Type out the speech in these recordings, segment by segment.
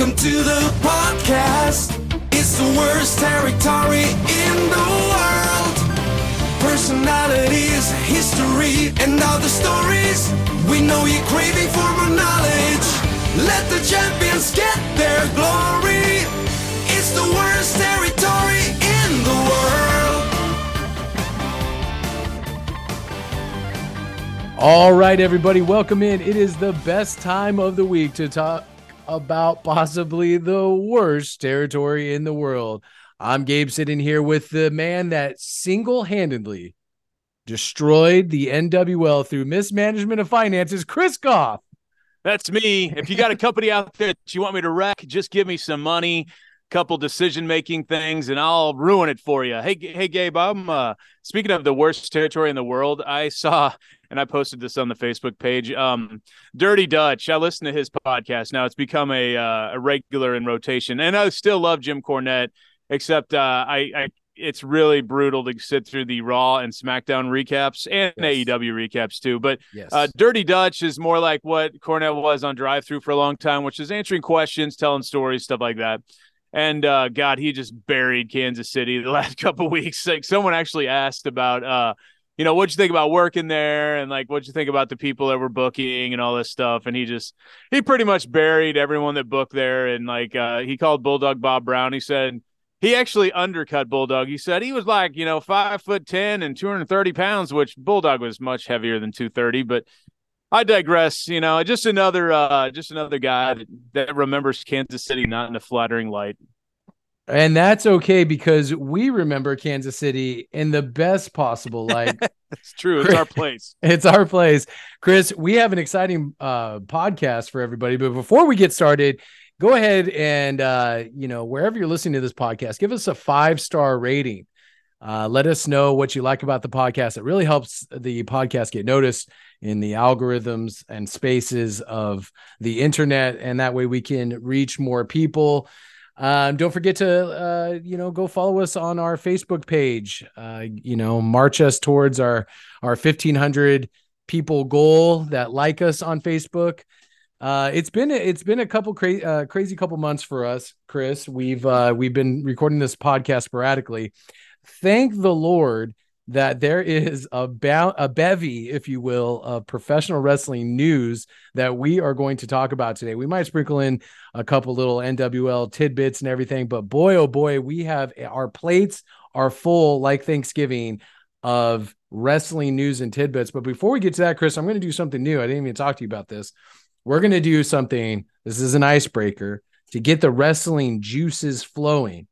Welcome to the podcast. It's the worst territory in the world. Personalities, history, and other stories. We know you're craving for more knowledge. Let the champions get their glory. It's the worst territory in the world. All right, everybody, welcome in. It is the best time of the week to talk about possibly the worst territory in the world. I'm Gabe sitting here with the man that single handedly destroyed the NWL through mismanagement of finances, Chris Goff. That's me. If you got a company out there that you want me to wreck, just give me some money, couple decision making things, and I'll ruin it for you. Hey, hey, Gabe. I'm uh, speaking of the worst territory in the world. I saw, and I posted this on the Facebook page. Um, Dirty Dutch. I listen to his podcast now. It's become a uh, a regular in rotation, and I still love Jim Cornette. Except uh, I, I it's really brutal to sit through the Raw and SmackDown recaps and yes. AEW recaps too. But yes. uh, Dirty Dutch is more like what Cornette was on Drive Through for a long time, which is answering questions, telling stories, stuff like that. And uh, God, he just buried Kansas City the last couple weeks. Like someone actually asked about, uh, you know, what'd you think about working there, and like what'd you think about the people that were booking and all this stuff. And he just he pretty much buried everyone that booked there. And like uh, he called Bulldog Bob Brown. He said he actually undercut Bulldog. He said he was like, you know, five foot 10 and 230 pounds, which Bulldog was much heavier than 230. But I digress. You know, just another, uh, just another guy that, that remembers Kansas City not in a flattering light. And that's okay because we remember Kansas City in the best possible light. it's true. It's our place. It's our place. Chris, we have an exciting uh, podcast for everybody. But before we get started, go ahead and uh, you know wherever you're listening to this podcast give us a five star rating uh, let us know what you like about the podcast it really helps the podcast get noticed in the algorithms and spaces of the internet and that way we can reach more people um, don't forget to uh, you know go follow us on our facebook page uh, you know march us towards our our 1500 people goal that like us on facebook uh, it's been it's been a couple crazy uh, crazy couple months for us, Chris. We've uh, we've been recording this podcast sporadically. Thank the Lord that there is a a bevy, if you will, of professional wrestling news that we are going to talk about today. We might sprinkle in a couple little NWL tidbits and everything, but boy, oh boy, we have our plates are full like Thanksgiving of wrestling news and tidbits. But before we get to that, Chris, I'm going to do something new. I didn't even talk to you about this we're going to do something. This is an icebreaker to get the wrestling juices flowing.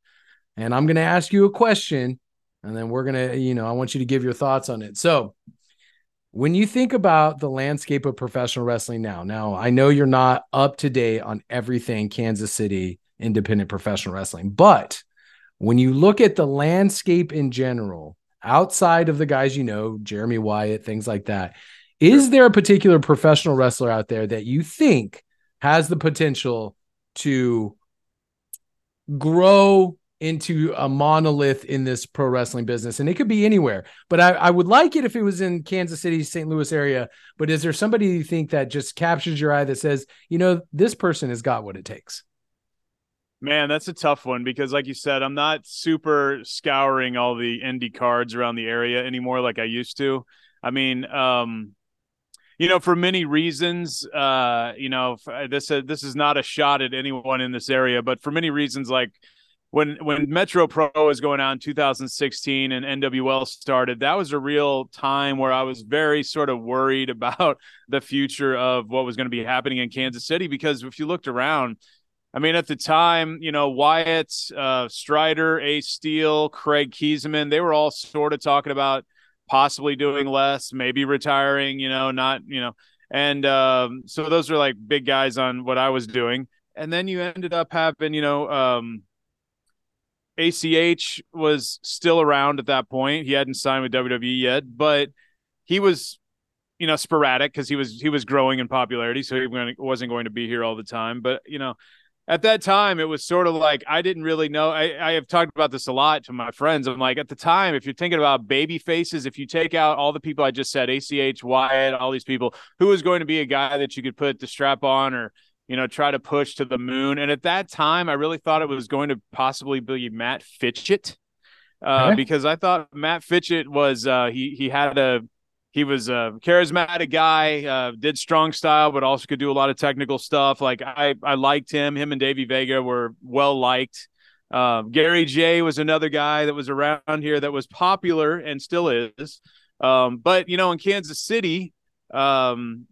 And I'm going to ask you a question and then we're going to, you know, I want you to give your thoughts on it. So, when you think about the landscape of professional wrestling now, now I know you're not up to date on everything Kansas City independent professional wrestling, but when you look at the landscape in general, outside of the guys you know, Jeremy Wyatt, things like that, is there a particular professional wrestler out there that you think has the potential to grow into a monolith in this pro wrestling business? And it could be anywhere, but I, I would like it if it was in Kansas City, St. Louis area. But is there somebody you think that just captures your eye that says, you know, this person has got what it takes? Man, that's a tough one because, like you said, I'm not super scouring all the indie cards around the area anymore like I used to. I mean, um, you know, for many reasons, uh, you know, this uh, this is not a shot at anyone in this area, but for many reasons, like when when Metro Pro was going on in 2016 and NWL started, that was a real time where I was very sort of worried about the future of what was going to be happening in Kansas City because if you looked around, I mean, at the time, you know, Wyatt, uh, Strider, Ace Steel, Craig Kiesman, they were all sort of talking about possibly doing less, maybe retiring, you know, not, you know, and um, so those are like big guys on what I was doing. And then you ended up having, you know, um, ACH was still around at that point. He hadn't signed with WWE yet, but he was, you know, sporadic because he was he was growing in popularity, so he wasn't going to be here all the time. But you know, at that time, it was sort of like I didn't really know. I, I have talked about this a lot to my friends. I'm like, at the time, if you're thinking about baby faces, if you take out all the people I just said, ACH, Wyatt, all these people, who is going to be a guy that you could put the strap on or you know, try to push to the moon. And at that time, I really thought it was going to possibly be Matt Fitchett, uh, okay. because I thought Matt Fitchett was uh, he he had a he was a charismatic guy, uh, did strong style, but also could do a lot of technical stuff. Like I I liked him. Him and Davey Vega were well liked. Um, Gary Jay was another guy that was around here that was popular and still is. Um, but you know, in Kansas City, um,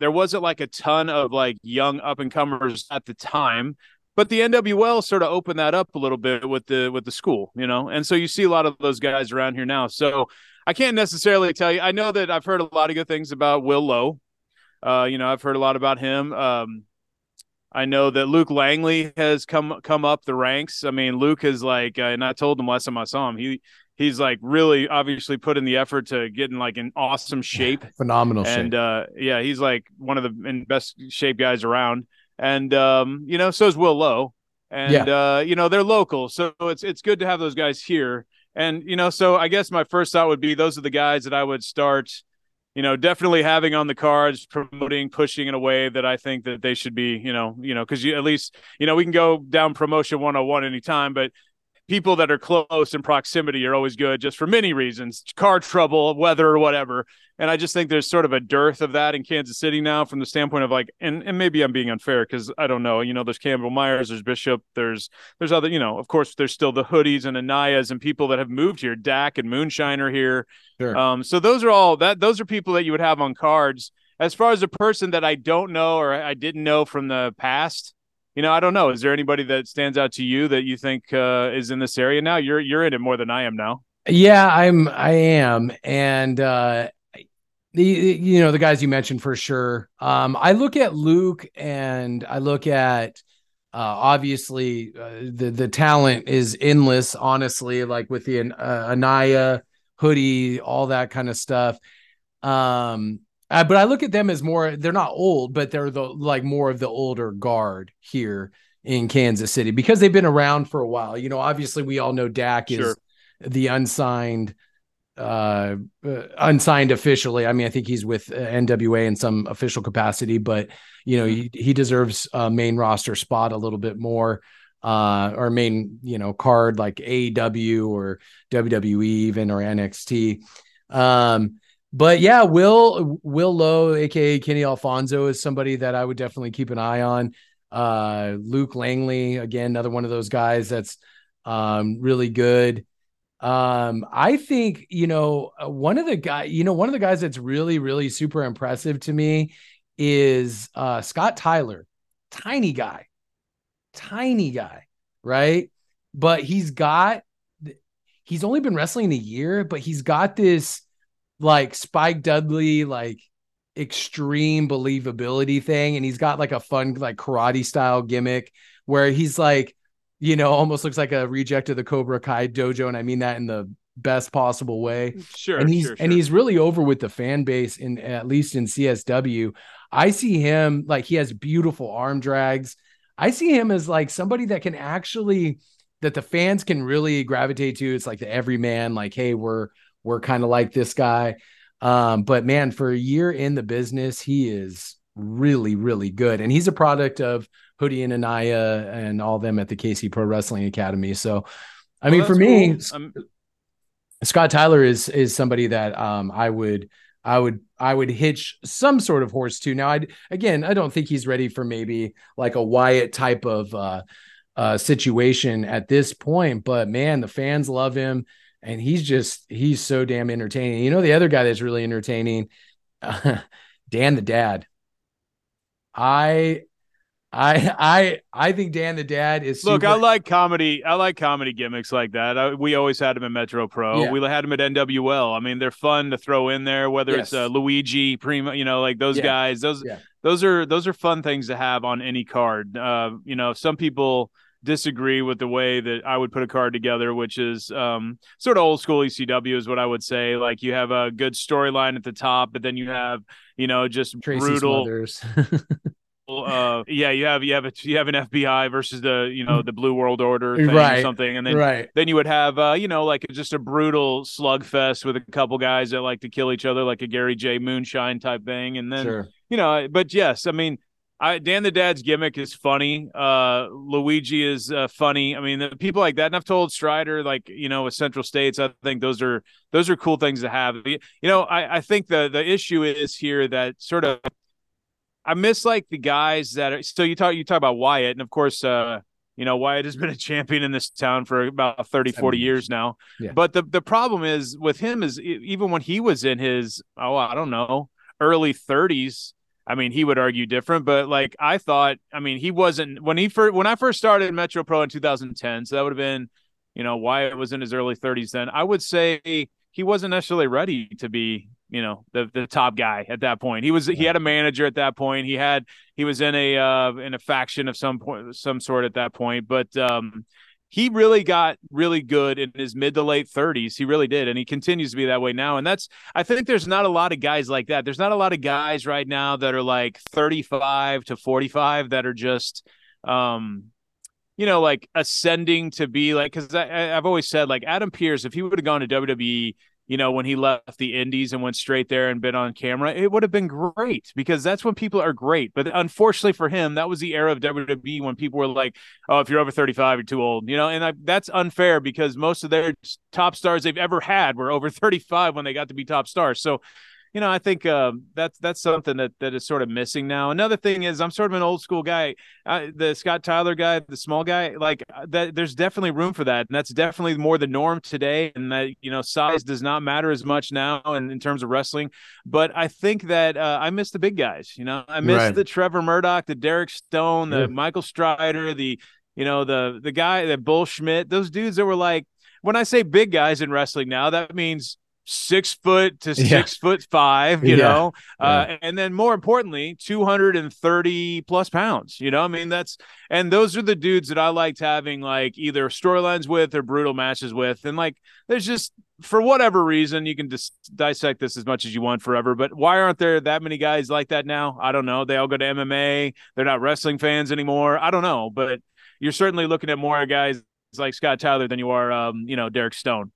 there wasn't like a ton of like young up and comers at the time but the NWL sort of opened that up a little bit with the with the school, you know, and so you see a lot of those guys around here now. So I can't necessarily tell you. I know that I've heard a lot of good things about Will Lowe. Uh, you know, I've heard a lot about him. Um, I know that Luke Langley has come come up the ranks. I mean, Luke is like, uh, and I told him last time I saw him, he he's like really obviously put in the effort to get in like an awesome shape, phenomenal and shape. uh, yeah, he's like one of the best shape guys around. And um, you know, so is Will Lowe, and yeah. uh, you know they're local, so it's it's good to have those guys here. And you know, so I guess my first thought would be those are the guys that I would start you know, definitely having on the cards, promoting, pushing in a way that I think that they should be, you know, you know, because you at least, you know, we can go down promotion 101 anytime, but people that are close in proximity are always good just for many reasons car trouble weather or whatever. And i just think there's sort of a dearth of that in kansas city now from the standpoint of like and, and maybe i'm being unfair because i don't know you know there's campbell myers there's bishop there's there's other you know of course there's still the hoodies and anayas and people that have moved here dak and moonshiner here. Sure. um so those are all that those are people that you would have on cards. As far as a person that i don't know or i didn't know from the past you know, I don't know. Is there anybody that stands out to you that you think uh, is in this area now? You're you're in it more than I am now. Yeah, I'm. I am, and uh, the you know the guys you mentioned for sure. Um, I look at Luke, and I look at uh, obviously uh, the the talent is endless. Honestly, like with the uh, Anaya hoodie, all that kind of stuff. Um, uh, but I look at them as more, they're not old, but they're the like more of the older guard here in Kansas City because they've been around for a while. You know, obviously we all know Dak sure. is the unsigned uh, uh, unsigned officially. I mean, I think he's with uh, NWA in some official capacity, but you know, he, he deserves a main roster spot a little bit more. Uh, or main, you know, card like AEW or WWE even or NXT. Um, but yeah, Will Will Lowe, aka Kenny Alfonso, is somebody that I would definitely keep an eye on. Uh, Luke Langley, again, another one of those guys that's um, really good. Um, I think you know uh, one of the guy, you know, one of the guys that's really, really super impressive to me is uh, Scott Tyler, tiny guy, tiny guy, right? But he's got, he's only been wrestling a year, but he's got this like Spike Dudley, like extreme believability thing. And he's got like a fun, like karate style gimmick where he's like, you know, almost looks like a reject of the Cobra Kai dojo. And I mean that in the best possible way. Sure. And he's sure, and he's really over with the fan base in at least in CSW. I see him like he has beautiful arm drags. I see him as like somebody that can actually that the fans can really gravitate to. It's like the everyman, like, hey, we're we're kind of like this guy. Um, but man, for a year in the business, he is really, really good. And he's a product of Hoodie and Anaya and all them at the KC Pro Wrestling Academy. So, I mean, for me, cool. Scott Tyler is is somebody that um, I would I would I would hitch some sort of horse to. Now, I again, I don't think he's ready for maybe like a Wyatt type of uh, uh, situation at this point. But man, the fans love him and he's just he's so damn entertaining. You know the other guy that's really entertaining, uh, Dan the Dad. I I I I think Dan the Dad is. Super- Look, I like comedy. I like comedy gimmicks like that. I, we always had him in Metro Pro. Yeah. We had him at NWL. I mean, they're fun to throw in there. Whether yes. it's uh, Luigi, Prima, you know, like those yeah. guys. Those yeah. those are those are fun things to have on any card. Uh, you know, some people disagree with the way that I would put a card together, which is um, sort of old school ECW is what I would say. Like you have a good storyline at the top, but then you have, you know, just Tracy brutal. uh, yeah, you have you have a, you have an FBI versus the you know the Blue World Order thing right. or something, and then right. then you would have uh, you know like just a brutal slugfest with a couple guys that like to kill each other, like a Gary Jay Moonshine type thing, and then sure. you know, but yes, I mean I, Dan the Dad's gimmick is funny. Uh, Luigi is uh, funny. I mean, the, people like that. And I've told Strider, like you know, with Central States, I think those are those are cool things to have. You know, I, I think the the issue is here that sort of I miss like the guys that are. So you talk you talk about Wyatt, and of course, uh, you know, Wyatt has been a champion in this town for about 30, 40 years now. Yeah. But the the problem is with him is even when he was in his oh I don't know early 30s I mean, he would argue different, but like I thought, I mean, he wasn't when he first when I first started Metro Pro in 2010, so that would have been, you know, Wyatt was in his early 30s then. I would say he wasn't necessarily ready to be, you know, the the top guy at that point. He was he had a manager at that point. He had he was in a uh in a faction of some point some sort at that point, but um he really got really good in his mid to late 30s. He really did. And he continues to be that way now. And that's, I think there's not a lot of guys like that. There's not a lot of guys right now that are like 35 to 45 that are just, um, you know, like ascending to be like, because I've always said, like Adam Pearce, if he would have gone to WWE, you know, when he left the Indies and went straight there and been on camera, it would have been great because that's when people are great. But unfortunately for him, that was the era of WWE when people were like, "Oh, if you're over 35, you're too old," you know. And I, that's unfair because most of their top stars they've ever had were over 35 when they got to be top stars. So you know, I think um, that's that's something that that is sort of missing now. Another thing is, I'm sort of an old school guy. Uh, the Scott Tyler guy, the small guy, like uh, that. There's definitely room for that, and that's definitely more the norm today. And that you know, size does not matter as much now, and in terms of wrestling. But I think that uh, I miss the big guys. You know, I miss Right. the Trevor Murdoch, the Derek Stone, the Yeah. Michael Strider, the you know the the guy, the Bull Schmidt. Those dudes that were like, when I say big guys in wrestling now, that means six foot to Yeah. six foot five, you Yeah. know, uh, and then more importantly, 230 plus pounds, you know, I mean, that's, and those are the dudes that I liked having like either storylines with or brutal matches with. And like, there's just, for whatever reason, you can just dissect this as much as you want forever, but why aren't there that many guys like that now? I don't know. They all go to MMA. They're not wrestling fans anymore. I don't know, but you're certainly looking at more guys like Scott Tyler than you are, um, you know, Derek Stone.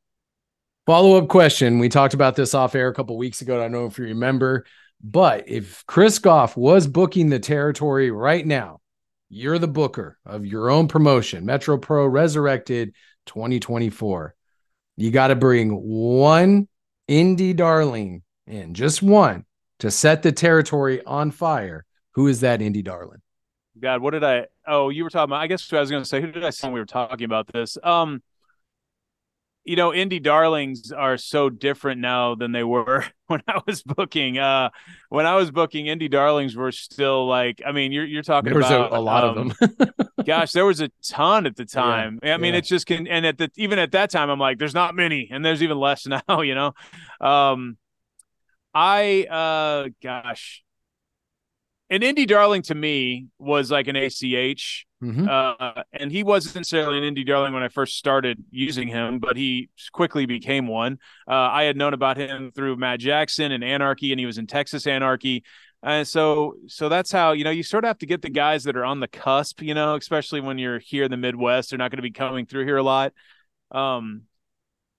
Follow up question. We talked about this off air a couple weeks ago. I don't know if you remember, but if Chris Goff was booking the territory right now, you're the booker of your own promotion, Metro Pro Resurrected 2024. You got to bring one indie darling in, just one, to set the territory on fire. Who is that indie darling? God, what did I? Oh, you were talking about. I guess I was going to say. Who did I say when we were talking about this? Um, you know, indie darlings are so different now than they were when I was booking. Uh, when I was booking, indie darlings were still like. I mean, you're you're talking There was a, about a lot um, of them. gosh, there was a ton at the time. I mean, yeah. it's just can and at the even at that time, I'm like, there's not many, and there's even less now. You know, um, I uh, gosh, an indie darling to me was like an ACH. Mhm. Uh, and he wasn't necessarily an indie darling when I first started using him, but he quickly became one. Uh, I had known about him through Matt Jackson and Anarchy, and he was in Texas Anarchy. And so, so that's how you know you sort of have to get the guys that are on the cusp, you know, especially when you're here in the Midwest. They're not going to be coming through here a lot. Um,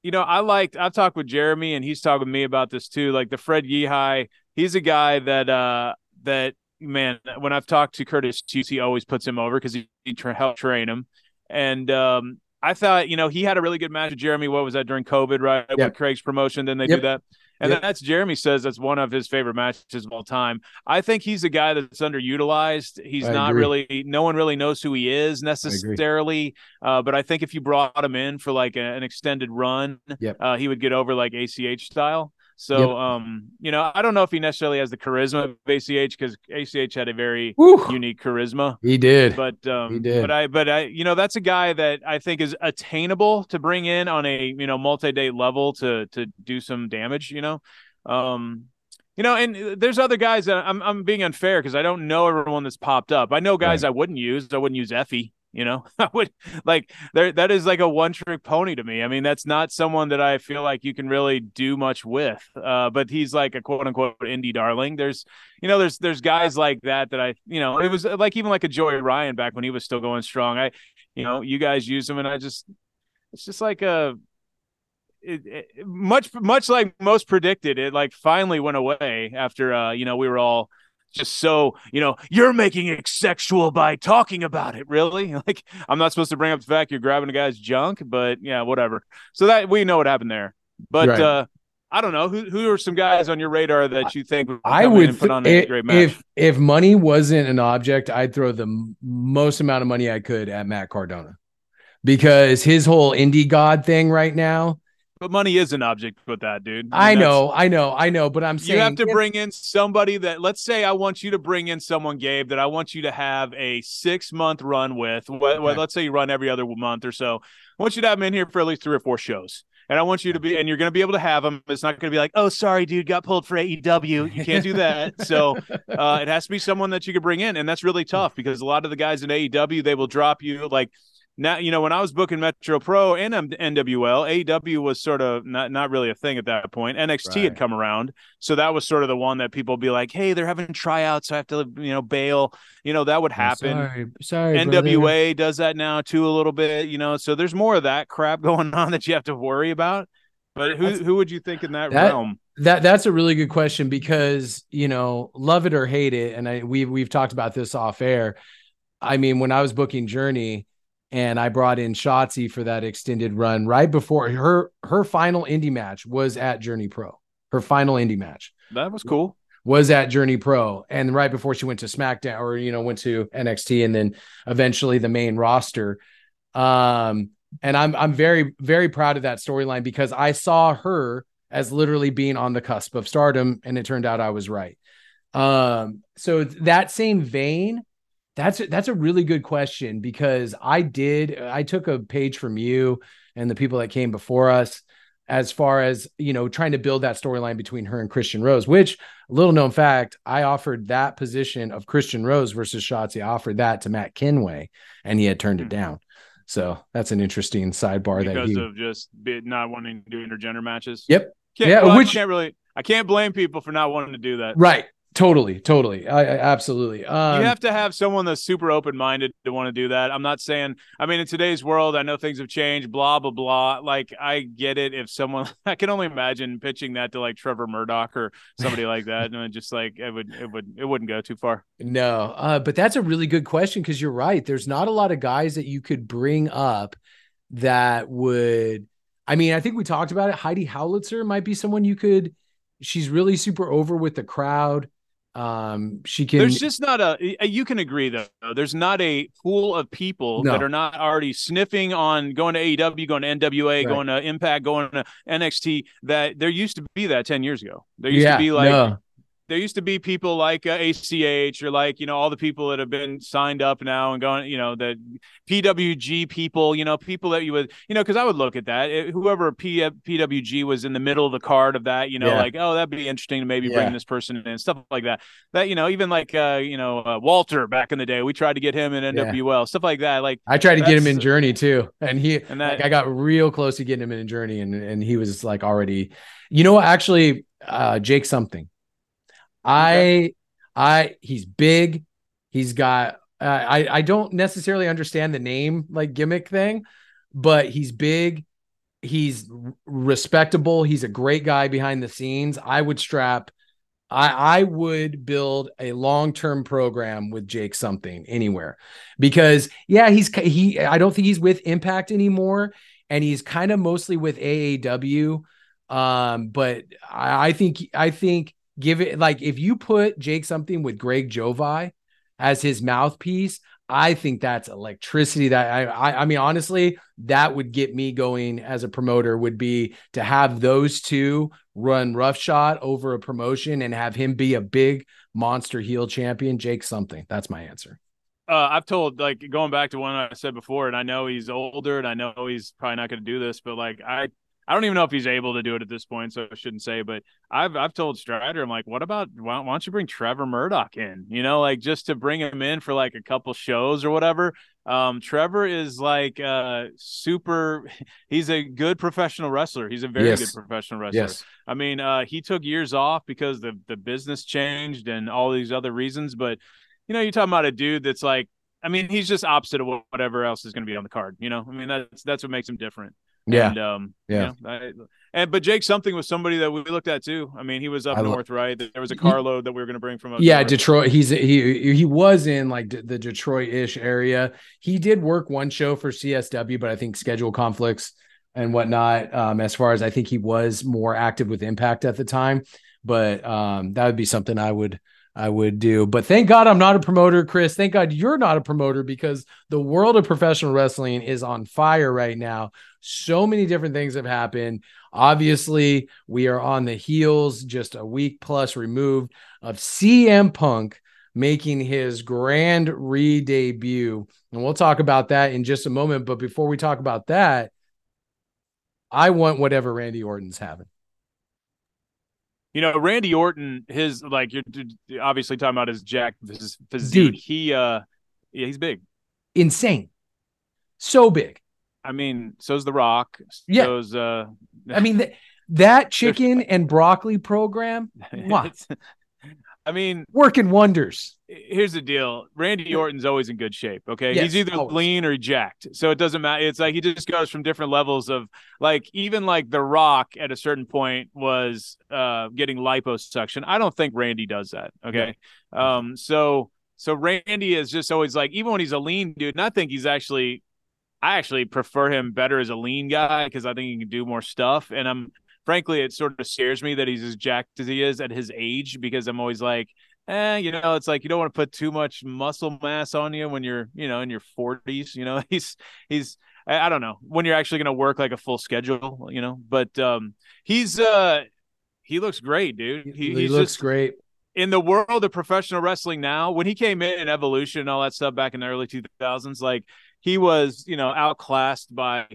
you know, I liked. I've talked with Jeremy, and he's talked with me about this too. Like the Fred Yehi, he's a guy that uh that man. When I've talked to Curtis Hughes, he always puts him over because he, he tra- helped train him. And um, I thought, you know, he had a really good match with Jeremy. What was that during COVID, right? Yep. With Craig's promotion, then they Yep. do that. And Yep. that's Jeremy says that's one of his favorite matches of all time. I think he's a guy that's underutilized. He's I not agree. really, no one really knows who he is necessarily. Uh, but I think if you brought him in for like a- an extended run, Yep. uh, he would get over like ACH style. So, Yep. um, you know, I don't know if he necessarily has the charisma of ACH because ACH had a very Woo! unique charisma. He did. But um, He did. but I but I you know that's a guy that I think is attainable to bring in on a you know multi-day level to to do some damage. You know, um, you know, and there's other guys that I'm I'm being unfair because I don't know everyone that's popped up. I know guys I wouldn't use. I wouldn't use EFFY. You know, I would like there. That is like a one-trick pony to me. I mean, that's not someone that I feel like you can really do much with. Uh, but he's like a quote-unquote indie darling. There's you know, there's there's guys like that that I, you know, it was like even like a Joey Ryan back when he was still going strong. I, you know, you guys use him, and I just, it's just like a, it, it, much much like most predicted. It like finally went away after, uh, you know, we were all just so you know you're making it sexual by talking about it really? Like i'm not supposed to bring up the fact you're grabbing a guy's junk but yeah whatever. So that we know what happened there. But Right. uh i don't know. Who who are some guys on your radar that you think would I would put on a great match? if if money wasn't an object, I'd throw the m- most amount of money I could at Matt Cardona. Because his whole indie god thing right now. But money is an object with that dude I know, I know, I know, but I'm saying you have to if- bring in somebody that let's say I want you to bring in someone, Gabe, that I want you to have a six month run with. Okay. let's say you run every other month or so. I want you to have them in here for at least three or four shows. And I want you to be, and you're going to be able to have them. It's not going to be like, oh, sorry, dude, got pulled for AEW. You can't do that. so uh, it has to be someone that you could bring in. And that's really tough because a lot of the guys in AEW, they will drop you like, now you know when I was booking Metro Pro and M- NWL, AW was sort of not not really a thing at that point. NXT Right. had come around, so that was sort of the one that people would be like, "Hey, they're having tryouts, so I have to you know bail." You know that would happen. Sorry, sorry, brother. NWA does that now too a little bit, you know. So there's more of that crap going on that you have to worry about. But who That's- who would you think in that, That- realm? That that's a really good question because you know, love it or hate it, and I we've we've talked about this off air. I mean, when I was booking Journey and I brought in Shotzi for that extended run right before her her final indie match was at Journey Pro. Her final indie match That was cool. was at Journey Pro, and right before she went to SmackDown or you know went to NXT and then eventually the main roster. Um, and I'm I'm very very proud of that storyline because I saw her as literally being on the cusp of stardom, and it turned out I was right. Um, so that same vein, that's that's a really good question because I did I took a page from you and the people that came before us as far as you know trying to build that storyline between her and Christian Rose, which a little known fact, I offered that position of Christian Rose versus Shotzi. I offered that to Matt Kinway, and he had turned it Hmm. down. So that's an interesting sidebar that because he. of just be, not wanting to do intergender matches. Yep. Can't, Yeah, well, which- I can't really. I can't blame people for not wanting to do that. right. Totally. Totally. I, I absolutely. Um, you have to have someone that's super open minded to want to do that. I'm not saying, I mean, in today's world, I know things have changed, blah, blah, blah. Like, I get it. If someone, I can only imagine pitching that to like Trevor Murdoch or somebody like that. And just like, it would, it would, it wouldn't go too far. No, uh, but that's a really good question because you're right. There's not a lot of guys that you could bring up that would. I mean, I think we talked about it. Heidi Howitzer might be someone you could. She's really super over with the crowd. Um, she can. There's just not a, you can agree though, there's not a pool of people No. that are not already sniffing on going to AEW, going to NWA, Right. going to Impact, going to NXT that there used to be that 10 years ago. There used yeah, to be like, no. There used to be people like uh, ACH or like you know all the people that have been signed up now and going you know the PWG people you know people that you would you know because I would look at that It- whoever P- PWG was in the middle of the card of that you know Yeah. like oh that'd be interesting to maybe Yeah. bring this person in and stuff like that that you know even like uh you know uh, Walter back in the day we tried to get him in NWL stuff like that like I tried to get him in Journey too, and he And that- like I got real close to getting him in Journey, and and he was like already, you know, actually, uh, Jake something. I, I, he's big. He's got. I I don't necessarily understand the name like gimmick thing, but he's big. He's respectable. He's a great guy behind the scenes. I would strap. I, I would build a long-term program with Jake something anywhere because yeah, he's he I don't think he's with Impact anymore and he's kind of mostly with AAW. Um, but I, I think I think give it like if you put Jake something with Greg Jovi as his mouthpiece, I think that's electricity that I, I I mean honestly that would get me going as a promoter would be to have those two run roughshod over a promotion and have him be a big monster heel champion Jake something. That's my answer. Uh, I've told like going back to one I said before, and I know he's older, and I know he's probably not going to do this, but like I, I don't even know if he's able to do it at this point, so I shouldn't say. But I've I've told Strider, I'm like, what about why, why don't you bring Trevor Murdoch in? You know, like just to bring him in for like a couple shows or whatever. Um, Trevor is like uh super. He's a good professional wrestler. He's a very Yes. good professional wrestler. yes I mean, uh, he took years off because the the business changed and all these other reasons. But you know, you're talking about a dude that's like, I mean, he's just opposite of whatever else is going to be on the card. You know, I mean, that's that's what makes him different. Yeah. And, um, Yeah. know, I, and but Jake something was somebody that we looked at too. I mean, he was up I lo- north, right? There was a carload that we were going to bring from up yeah, north. Detroit. He's he he was in like d- the Detroit-ish area. He did work one show for CSW, but I think schedule conflicts and whatnot. Um, as far as I think he was more active with Impact at the time, but um, that would be something I would I would do. But thank God I'm not a promoter, Chris. Thank God you're not a promoter because the world of professional wrestling is on fire right now. So many different things have happened. Obviously, we are on the heels, just a week plus removed of CM Punk making his grand re debut. And we'll talk about that in just a moment. But before we talk about that, I want whatever Randy Orton's having. You know, Randy Orton, his like you're obviously talking about his jack his physique. Dude. He uh yeah, he's big. Insane. So big. I mean, so's the rock. Yeah. So's uh I mean, th- that chicken and broccoli program, it's- I mean, working wonders. here's the deal. Randy Orton's always in good shape. Okay. Yes, He's either always. lean or jacked. So it doesn't matter. It's like he just goes from different levels of like even like The Rock at a certain point was uh getting liposuction. I don't think Randy does that. Okay. Um so so Randy is just always like even when he's a lean dude, and I think he's actually I actually prefer him better as a lean guy because I think he can do more stuff. And I'm frankly, it sort of scares me that he's as jacked as he is at his age because I'm always like, eh, you know, it's like you don't want to put too much muscle mass on you when you're, you know, in your 40s. You know, he's he's I, I don't know when you're actually going to work like a full schedule. You know, but um, he's uh he looks great, dude. He, He, looks just great. in the world of professional wrestling now, when he came in in Evolution and all that stuff back in the early 2000s, like he was, you know, outclassed by,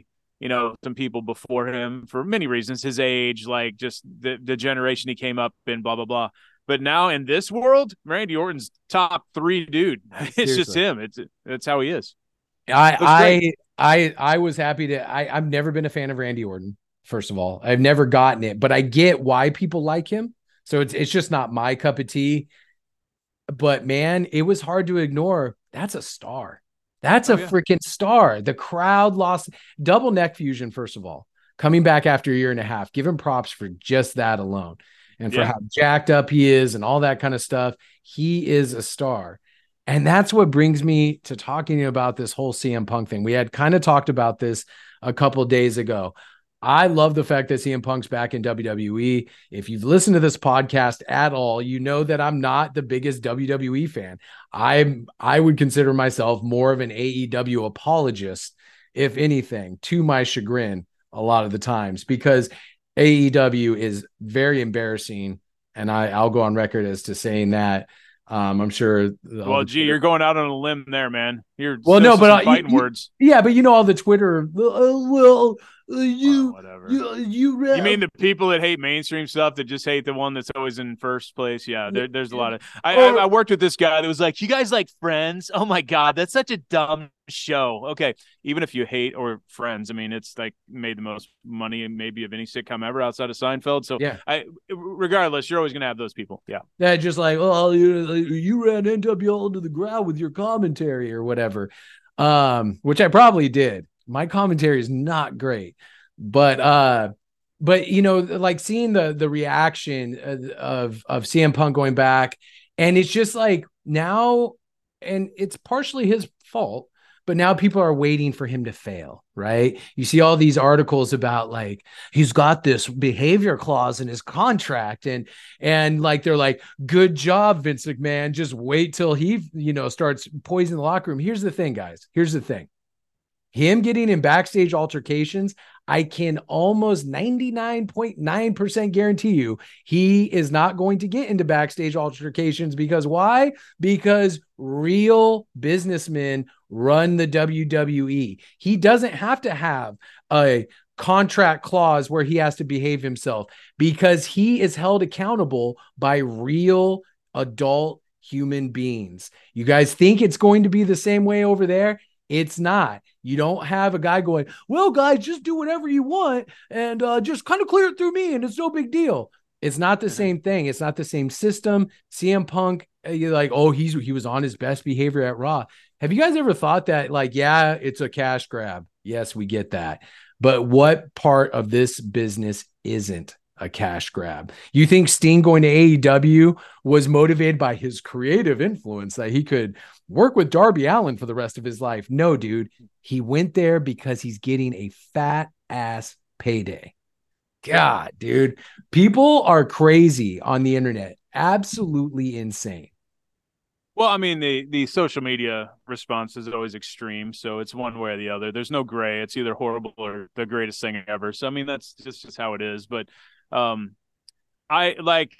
you know, some people before him for many reasons, his age, like just the, the generation he came up in, blah, blah, blah. But now in this world, Randy Orton's top three dude. It's just him. It's it's how he is. I I. I I was happy to I I've never been a fan of Randy Orton first of all. I've never gotten it, but I get why people like him. So it's it's just not my cup of tea. But man, it was hard to ignore. That's a star. That's Oh, a yeah. freaking star. The crowd lost double neck fusion first of all. Coming back after a year and a half. Give him props for just that alone. And for Yeah. how jacked up he is and all that kind of stuff. He is a star. And that's what brings me to talking about this whole CM Punk thing. We had kind of talked about this a couple days ago. I love the fact that CM Punk's back in WWE. If you've listened to this podcast at all, you know that I'm not the biggest WWE fan. I'm I would consider myself more of an AEW apologist, if anything, to my chagrin a lot of the times because AEW is very embarrassing. And I, I'll go on record as to saying that. Um, I'm sure. Well, gee, you're going out on a limb there, man. You're Well, no, but some fighting you- words. Yeah, but you know all the Twitter. Uh, well, uh, you, whatever. you, you, You mean the people that hate mainstream stuff that just hate the one that's always in first place? Yeah, there, there's a lot of. I, Or- I I worked with this guy that was like, "You guys like Friends? Oh my god, that's such a dumb show." Okay, even if you hate or Friends, I mean, it's like made the most money maybe of any sitcom ever outside of Seinfeld. So Yeah. I, regardless, you're always gonna have those people. Yeah, that just like, oh, you, you ran NWO into the ground with your commentary or whatever, um, which I probably did. My commentary is not great, but uh, but you know, like seeing the the reaction of of, of CM Punk going back, and it's just like now, and it's partially his fault. But now people are waiting for him to fail, right? You see all these articles about like he's got this behavior clause in his contract, and and like they're like, good job, Vince McMahon. Just wait till he, you know, starts poisoning the locker room. Here's the thing, guys. Here's the thing. Him getting in backstage altercations, I can almost 99.9% guarantee you he is not going to get into backstage altercations because why? Because real businessmen run the WWE. He doesn't have to have a contract clause where he has to behave himself because he is held accountable by real adult human beings. You guys think it's going to be the same way over there? It's not. You don't have a guy going, well, guys, just do whatever you want and uh, just kind of clear it through me, and it's no big deal. It's not the Mhm. same thing. It's not the same system. CM Punk, uh, you're like, oh, he's he was on his best behavior at Raw. Have you guys ever thought that, like, yeah, it's a cash grab? Yes, we get that. But what part of this business isn't a cash grab? You think Steen going to AEW was motivated by his creative influence that he could work with Darby Allin for the rest of his life? No, dude. He went there because he's getting a fat ass payday. God, dude. People are crazy on the internet. Absolutely insane. Well, I mean, the the social media response is always extreme, so it's one way or the other. There's no gray. It's either horrible or the greatest thing ever. So I mean, that's just just how it is. But um, I like.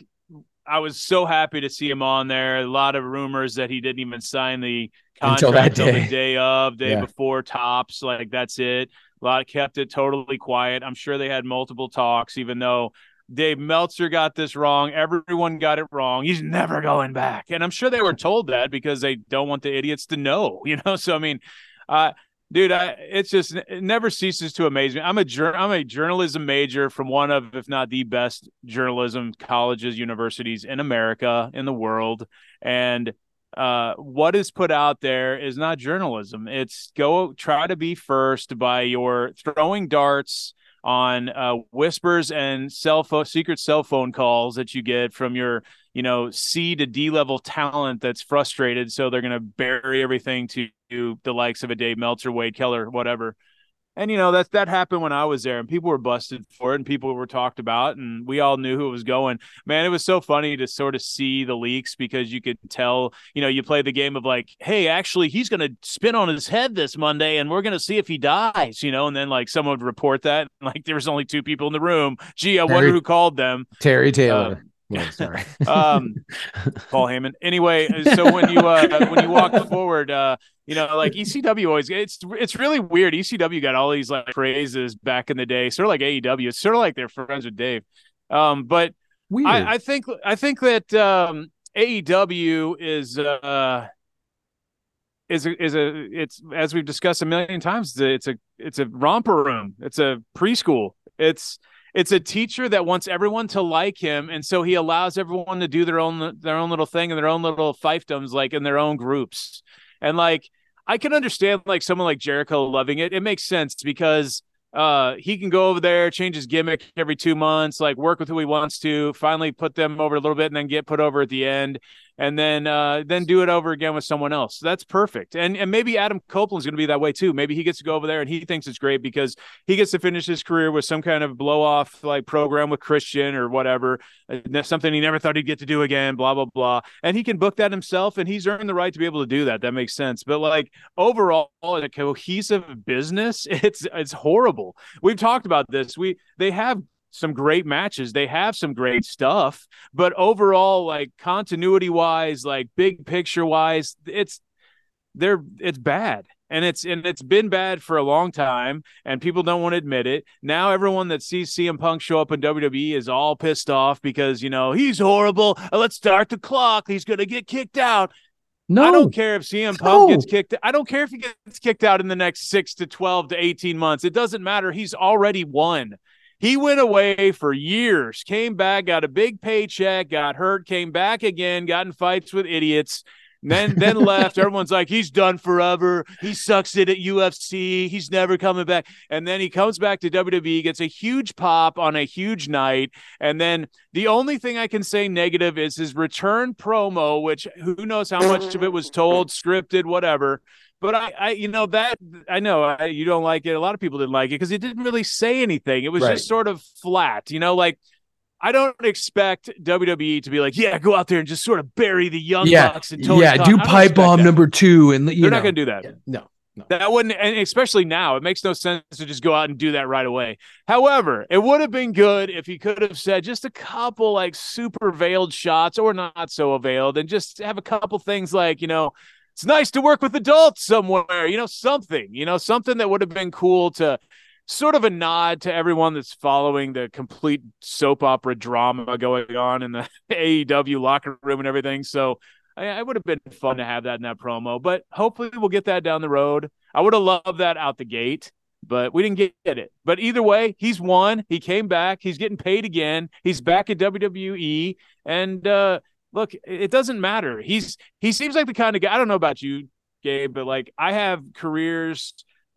I was so happy to see him on there. A lot of rumors that he didn't even sign the Until contract until day. the day of, day Yeah. before tops. Like that's it. A lot kept it totally quiet. I'm sure they had multiple talks, even though Dave Meltzer got this wrong. Everyone got it wrong. He's never going back. And I'm sure they were told that because they don't want the idiots to know, you know? So, I mean, uh, dude, I, it's just, it never ceases to amaze me. I'm a, I'm a journalism major from one of, if not the best journalism colleges, universities in America, in the world. And, uh, what is put out there is not journalism. It's go try to be first by your throwing darts on uh, whispers and cell phone secret cell phone calls that you get from your you know C to D level talent that's frustrated, so they're going to bury everything to the likes of a Dave Meltzer, Wade Keller, whatever. And you know that that happened when I was there, and people were busted for it, and people were talked about, and we all knew who it was going. Man, it was so funny to sort of see the leaks because you could tell. You know, you play the game of like, hey, actually, he's going to spin on his head this Monday, and we're going to see if he dies. You know, and then like someone would report that, and, like there was only two people in the room. Gee, I wonder who called them. Terry Taylor. Well, sorry. Um, Paul Heyman. Anyway, so when you uh, when you walk forward, uh, you know, like ECW always it's it's really weird. ECW got all these like phrases back in the day, sort of like AEW. It's sort of like they're friends with Dave. Um, but. I, I think I think that um, AEW is uh is a, is a it's as we've discussed a million times it's a it's a romper room it's a preschool it's it's a teacher that wants everyone to like him and so he allows everyone to do their own their own little thing and their own little fiefdoms like in their own groups and like I can understand like someone like Jericho loving it. It makes sense because uh he can go over there change his gimmick every two months like work with who he wants to finally put them over a little bit and then get put over at the end and then uh then do it over again with someone else. That's perfect. And and maybe adam copeland's going to be that way too. Maybe he gets to go over there and he thinks it's great because he gets to finish his career with some kind of blow off like program with christian or whatever something he never thought he'd get to do again blah blah blah. And he can book that himself and he's earned the right to be able to do that. That makes sense. But like overall a cohesive business it's it's horrible. We've talked about this. We they have some great matches they have some great stuff but overall like continuity wise like big picture wise it's they're it's bad and it's and it's been bad for a long time and people don't want to admit it now everyone that sees CM Punk show up in WWE is all pissed off because you know he's horrible Uh, let's start the clock he's going to get kicked out no, I don't care if CM Punk No. gets kicked. I don't care if he gets kicked out in the next six to 12 to 18 months. It doesn't matter. He's already won. He went away for years, came back, got a big paycheck, got hurt, came back again, got in fights with idiots, then then left. Everyone's like, he's done forever. He sucks it at UFC. He's never coming back. And then he comes back to WWE, gets a huge pop on a huge night. And then the only thing I can say negative is his return promo, which who knows how much of it was told, scripted, whatever. But I, I, you know that I know I, you don't like it. A lot of people didn't like it because it didn't really say anything. It was Right. just sort of flat, you know. Like I don't expect WWE to be like, yeah, go out there and just sort of bury the young Yeah. bucks and Tony yeah, Khan. do pipe bomb that. number two, and you They're know, not going to do that. yeah, no, That wouldn't, and especially now, it makes no sense to just go out and do that right away. However, it would have been good if he could have said just a couple like super veiled shots or not so veiled, and just have a couple things like, you know, it's nice to work with adults somewhere, you know, something, you know, something that would have been cool to sort of a nod to everyone that's following the complete soap opera drama going on in the AEW locker room and everything. So, I, I would have been fun to have that in that promo, but hopefully we'll get that down the road. I would have loved that out the gate, but we didn't get it. But either way, he's won. He came back. He's getting paid again. He's back at WWE. And uh, look, it doesn't matter. He's he seems like the kind of guy. I don't know about you, Gabe, but like I have careers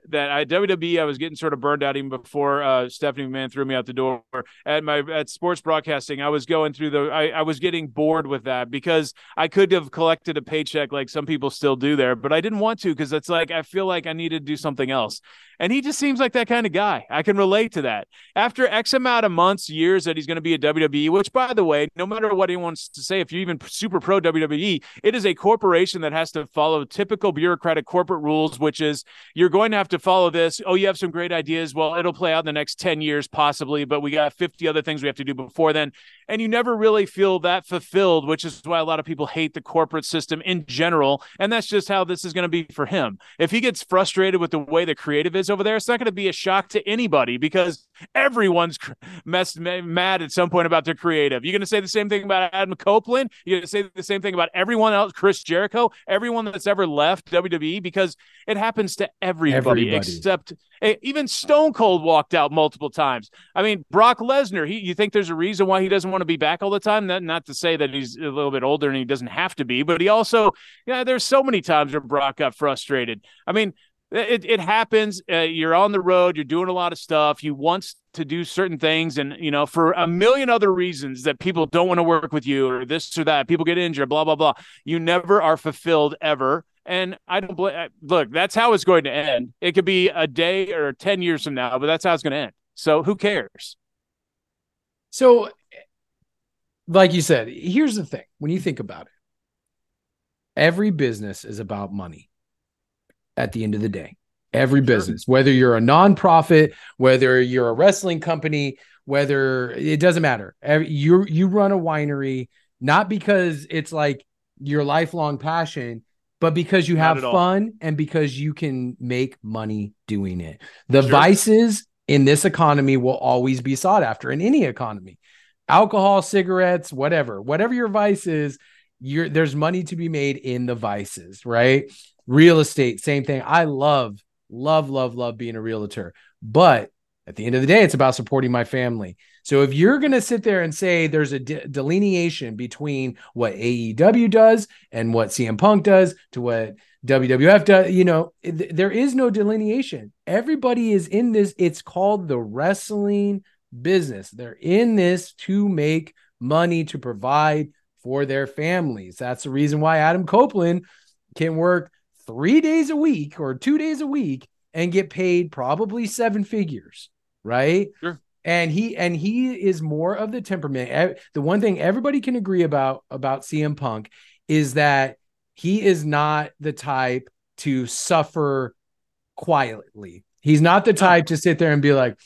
that I WWE I was getting sort of burned out even before uh, Stephanie McMahon threw me out the door at my at sports broadcasting. I was going through the I, I was getting bored with that because I could have collected a paycheck like some people still do there, but I didn't want to because it's like I feel like I need to do something else. And he just seems like that kind of guy. I can relate to that. After X amount of months, years that he's going to be at WWE, which by the way, no matter what he wants to say, if you're even super pro WWE, it is a corporation that has to follow typical bureaucratic corporate rules, which is you're going to have to follow this. Oh, you have some great ideas. Well, it'll play out in the next 10 years, possibly, but we got 50 other things we have to do before then. And you never really feel that fulfilled, which is why a lot of people hate the corporate system in general. And that's just how this is going to be for him. If he gets frustrated with the way the creative is over there, it's not going to be a shock to anybody because everyone's messed mad at some point about their creative. You're going to say the same thing about Adam Copeland. You're going to say the same thing about everyone else, Chris Jericho, everyone that's ever left WWE because it happens to everybody, everybody. except eh, even Stone Cold walked out multiple times. I mean, Brock Lesnar, he, you think there's a reason why he doesn't want to be back all the time? Not, not to say that he's a little bit older and he doesn't have to be, but he also, yeah, there's so many times where Brock got frustrated. I mean, it, it happens. Uh, you're on the road. You're doing a lot of stuff. You want to do certain things, and you know, for a million other reasons that people don't want to work with you, or this or that. People get injured. Blah blah blah. You never are fulfilled ever. And I don't bl- look. That's how it's going to end. It could be a day or ten years from now, but that's how it's going to end. So who cares? So, like you said, here's the thing: when you think about it, every business is about money at the end of the day. Every business, sure. whether you're a nonprofit, whether you're a wrestling company, whether it doesn't matter. You you run a winery not because it's like your lifelong passion, but because you have fun and because you can make money doing it. The sure. vices in this economy will always be sought after in any economy. Alcohol, cigarettes, whatever, whatever your vice is, you're, there's money to be made in the vices, right? Real estate, same thing. I love, love, love, love being a realtor. But at the end of the day, it's about supporting my family. So if you're going to sit there and say there's a de- delineation between what AEW does and what CM Punk does to what WWF does, you know, th- there is no delineation. Everybody is in this. It's called the wrestling business. They're in this to make money to provide for their families. That's the reason why Adam Copeland can work three days a week or two days a week and get paid probably seven figures, right? Sure. And he and he is more of the temperament. The one thing everybody can agree about about CM Punk is that he is not the type to suffer quietly. He's not the type to sit there and be like,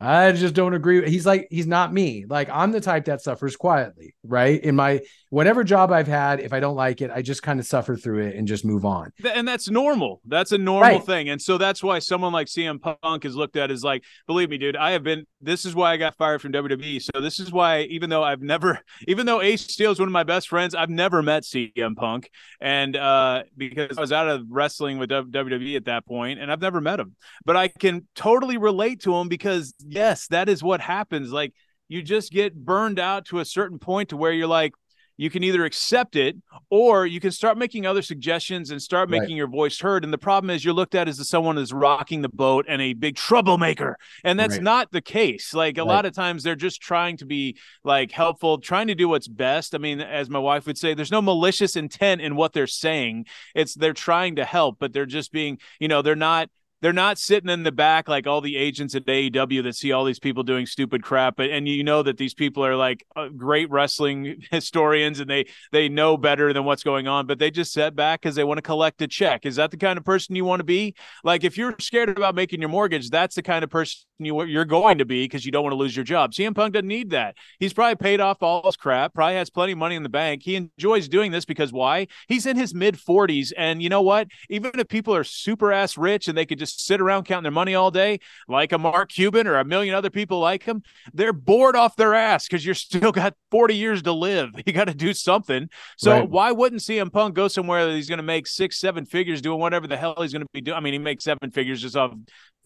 I just don't agree. He's like, he's not me. Like, I'm the type that suffers quietly, right? In my whatever job I've had, if I don't like it, I just kind of suffer through it and just move on. And that's normal. That's a normal right. thing. And so that's why someone like CM Punk is looked at as like, believe me, dude, I have been, this is why I got fired from WWE. So this is why, even though I've never, even though Ace Steel is one of my best friends, I've never met CM Punk. And uh, because I was out of wrestling with WWE at that point, and I've never met him, but I can totally relate to him because, yes, that is what happens. Like, you just get burned out to a certain point to where you're like, you can either accept it or you can start making other suggestions and start making right. your voice heard. And the problem is you're looked at as someone who's rocking the boat and a big troublemaker. And that's right. not the case. Like a right. lot of times they're just trying to be like helpful, trying to do what's best. I mean, as my wife would say, there's no malicious intent in what they're saying. It's they're trying to help, but they're just being, you know, they're not they're not sitting in the back like all the agents at AEW that see all these people doing stupid crap. And you know that these people are like uh, great wrestling historians and they they know better than what's going on, but they just sit back because they want to collect a check. Is that the kind of person you want to be? Like if you're scared about making your mortgage, that's the kind of person you you're going to be because you don't want to lose your job. CM Punk doesn't need that. He's probably paid off all his crap. Probably has plenty of money in the bank. He enjoys doing this because why? He's in his mid 40s, and you know what? Even if people are super ass rich and they could just sit around counting their money all day, like a Mark Cuban or a million other people like him. They're bored off their ass because you're still got 40 years to live. You got to do something. So right. why wouldn't CM Punk go somewhere that he's going to make six, seven figures doing whatever the hell he's going to be doing? I mean, he makes seven figures just off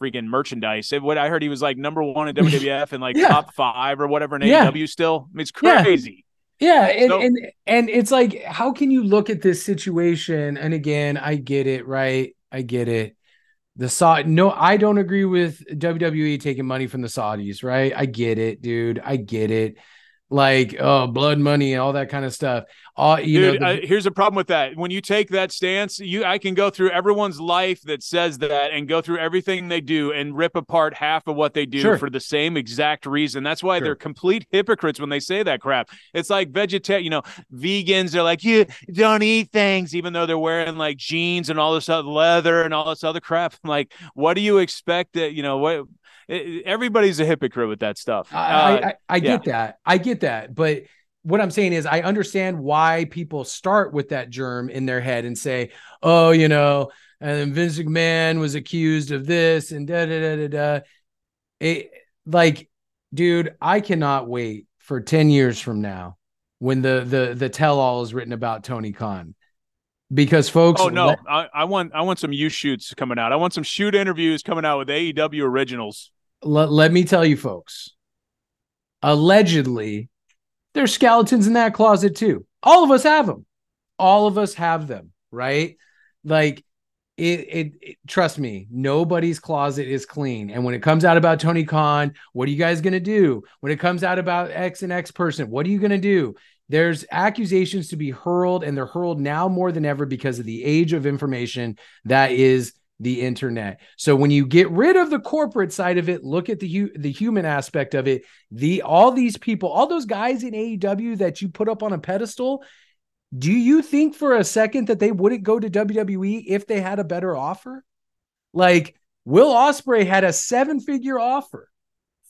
freaking merchandise. What I heard, he was like number one in WWF and like yeah. top five or whatever in yeah. AEW still. I mean, it's crazy. Yeah, and, so, and and it's like, how can you look at this situation? And again, I get it, right? I get it The Saudi, no, I don't agree with WWE taking money from the Saudis, right? I get it, dude. I get it like oh blood money and all that kind of stuff. Uh, you Dude, know the- uh, here's a problem with that. When you take that stance you i can go through everyone's life that says that and go through everything they do and rip apart half of what they do Sure. for the same exact reason. That's why Sure. they're complete hypocrites when they say that crap. It's like vegetarian you know vegans are like you don't eat things even though they're wearing like jeans and all this other leather and all this other crap. I'm like what do you expect that you know what it- everybody's a hypocrite with that stuff I, Uh, I, I, I yeah. get that. I get that. But what I'm saying is, I understand why people start with that germ in their head and say, oh, you know, and then Vince McMahon was accused of this and da da da da da. It, like, dude, I cannot wait for 10 years from now when the the the tell all is written about Tony Khan. Because folks, Oh no, let- I, I want I want some you shoots coming out. I want some shoot interviews coming out with AEW originals. Let, let me tell you folks. Allegedly there's skeletons in that closet too. All of us have them all of us have them right? Like it, it, it trust me nobody's closet is clean. And when it comes out about tony khan what are you guys going to do? When it comes out about x and x person what are you going to do? There's accusations to be hurled and they're hurled now more than ever because of the age of information that is the internet. So when you get rid of the corporate side of it, look at the hu- the human aspect of it. The all these people, all those guys in AEW that you put up on a pedestal, do you think for a second that they wouldn't go to WWE if they had a better offer? Like Will Ospreay had a seven-figure offer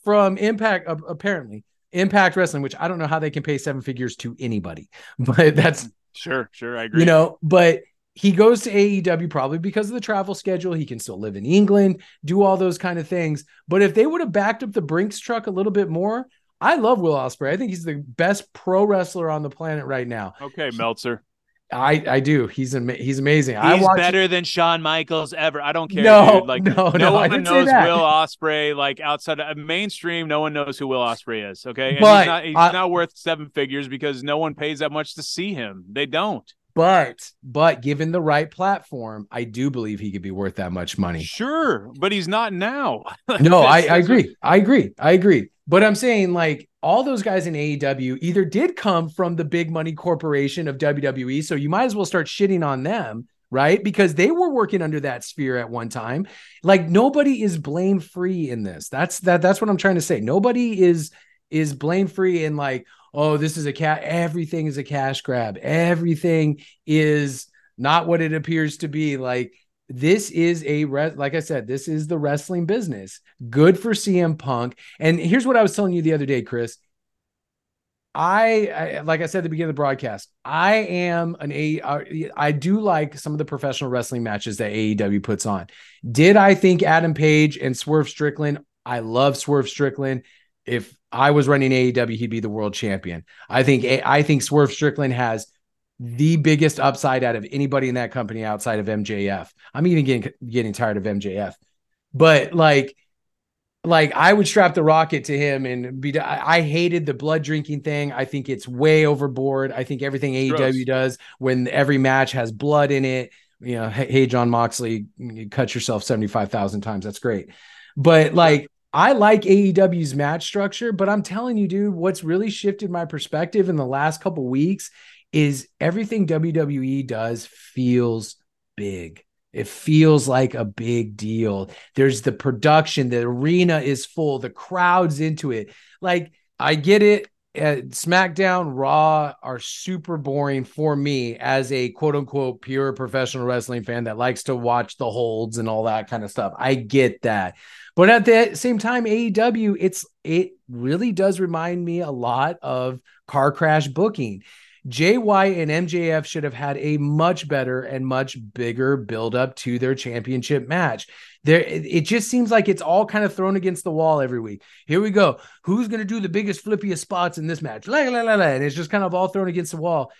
from Impact apparently. Impact Wrestling, which I don't know how they can pay seven figures to anybody, but that's Sure, sure, I agree. you know, but he goes to AEW probably because of the travel schedule. He can still live in England, do all those kind of things. But if they would have backed up the Brinks truck a little bit more, I love Will Ospreay. I think he's the best pro wrestler on the planet right now. okay, Meltzer. I I do. He's ama- he's amazing. I He's watch better than Shawn Michaels ever. I don't care. No, dude. Like no, no, I one knows. Will Ospreay. Like outside of mainstream, no one knows who Will Ospreay is. Okay, and But he's not he's I- not worth seven figures because no one pays that much to see him. They don't. But but given the right platform, I do believe he could be worth that much money. Sure, but he's not now. No, I, I agree. I agree. I agree. But I'm saying like all those guys in AEW either did come from the big money corporation of WWE, so you might as well start shitting on them, right? Because they were working under that sphere at one time. Like nobody is blame free in this. That's that. That's what I'm trying to say. Nobody is is blame free in like, oh, this is a cat. Everything is a cash grab. Everything is not what it appears to be. Like this is a re- like I said, this is the wrestling business. Good for CM Punk. And here's what I was telling you the other day, Chris. I, I like I said at the beginning of the broadcast, I am an A. uh, do like some of the professional wrestling matches that AEW puts on. Did I think Adam Page and Swerve Strickland? I love Swerve Strickland. If I was running AEW, he'd be the world champion. I think I think Swerve Strickland has the biggest upside out of anybody in that company outside of MJF. I'm even getting getting tired of MJF, but like, like I would strap the rocket to him and be. I, hated the blood drinking thing. I think it's way overboard. I think everything AEW does when every match has blood in it. You know, hey, Jon Moxley, you cut yourself seventy five thousand times. That's great, but like. I like AEW's match structure, but I'm telling you, dude, what's really shifted my perspective in the last couple weeks is everything WWE does feels big. It feels like a big deal. There's the production, the arena is full, the crowd's into it. Like, I get it. SmackDown, Raw are super boring for me as a quote unquote pure professional wrestling fan that likes to watch the holds and all that kind of stuff. I get that. But at the same time, AEW, it's it really does remind me a lot of car crash booking. White and MJF should have had a much better and much bigger build up to their championship match. There, it just seems like it's all kind of thrown against the wall every week. Here we go. Who's going to do the biggest flippiest spots in this match? La, la, la, la. And it's just kind of all thrown against the wall.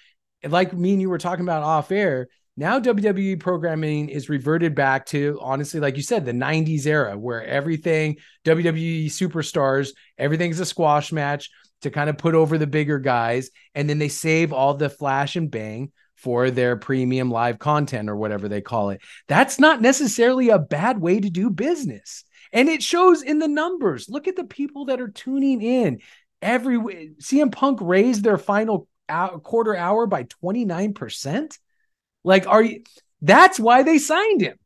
Like me and you were talking about off air. Now WWE programming is reverted back to honestly, like you said, the 90s era where everything WWE superstars, everything's a squash match to kind of put over the bigger guys. And then they save all the flash and bang for their premium live content or whatever they call it. That's not necessarily a bad way to do business. And it shows in the numbers. Look at the people that are tuning in. Every CM Punk raised their final quarter hour by 29%. Like, are you that's why they signed him.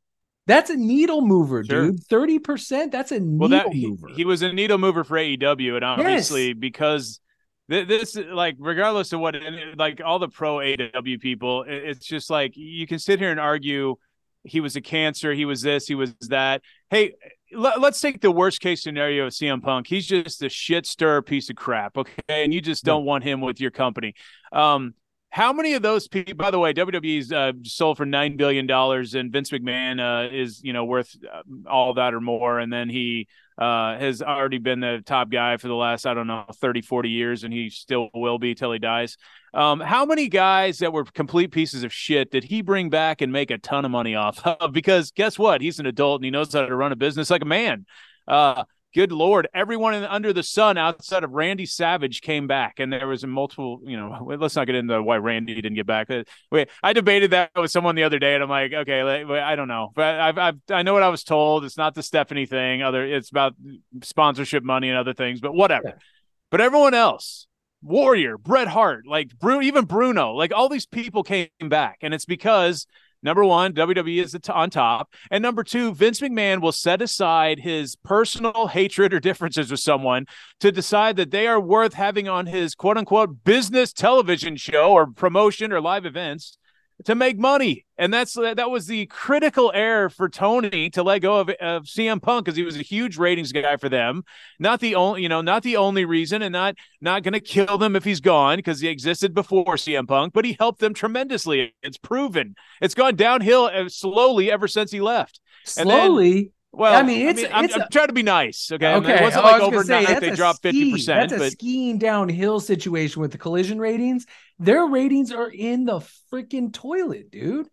That's a needle mover, sure. dude. 30%. That's a needle well, that, mover. He, he, was a needle mover for AEW. And obviously, yes. because this, like, regardless of what, like, all the pro AEW people, it's just like you can sit here and argue he was a cancer, he was this, he was that. Hey, let, us take the worst case scenario of CM Punk. He's just a shit stir piece of crap. Okay. And you just don't want him with your company. Um, how many of those people? By the way, WWE's uh, sold for nine billion dollars, and Vince McMahon uh, is you know worth uh, all that or more. And then he uh, has already been the top guy for the last I don't know 30, 40 years, and he still will be till he dies. Um, how many guys that were complete pieces of shit did he bring back and make a ton of money off of? Because guess what? He's an adult and he knows how to run a business like a man. Uh, good lord, everyone in, under the sun outside of Randy Savage came back, and there was a multiple. You know, let's not get into why Randy didn't get back. Uh, wait, I debated that with someone the other day, and I'm like, okay, I don't know, but I've, I've I know what I was told. It's not the Stephanie thing. Other, it's about sponsorship money and other things, but whatever. Yeah. But everyone else, Warrior, Bret Hart, like Bruno, even Bruno, like all these people came back, and it's because Number one, WWE is on top. And number two, Vince McMahon will set aside his personal hatred or differences with someone to decide that they are worth having on his quote unquote business television show or promotion or live events to make money. And that's that was the critical error for Tony to let go of, of CM Punk because he was a huge ratings guy for them. Not the only, you know, not the only reason, and not not going to kill them if he's gone because he existed before CM Punk, but he helped them tremendously. It's proven. It's gone downhill uh, slowly ever since he left. Slowly. Well, I mean, it's, I mean, it's I'm, a, I'm, trying to be nice. Okay. Okay. It wasn't oh, like overnight say, they dropped 50%. That's but... a skiing downhill situation with the collision ratings. Their ratings are in the freaking toilet, dude.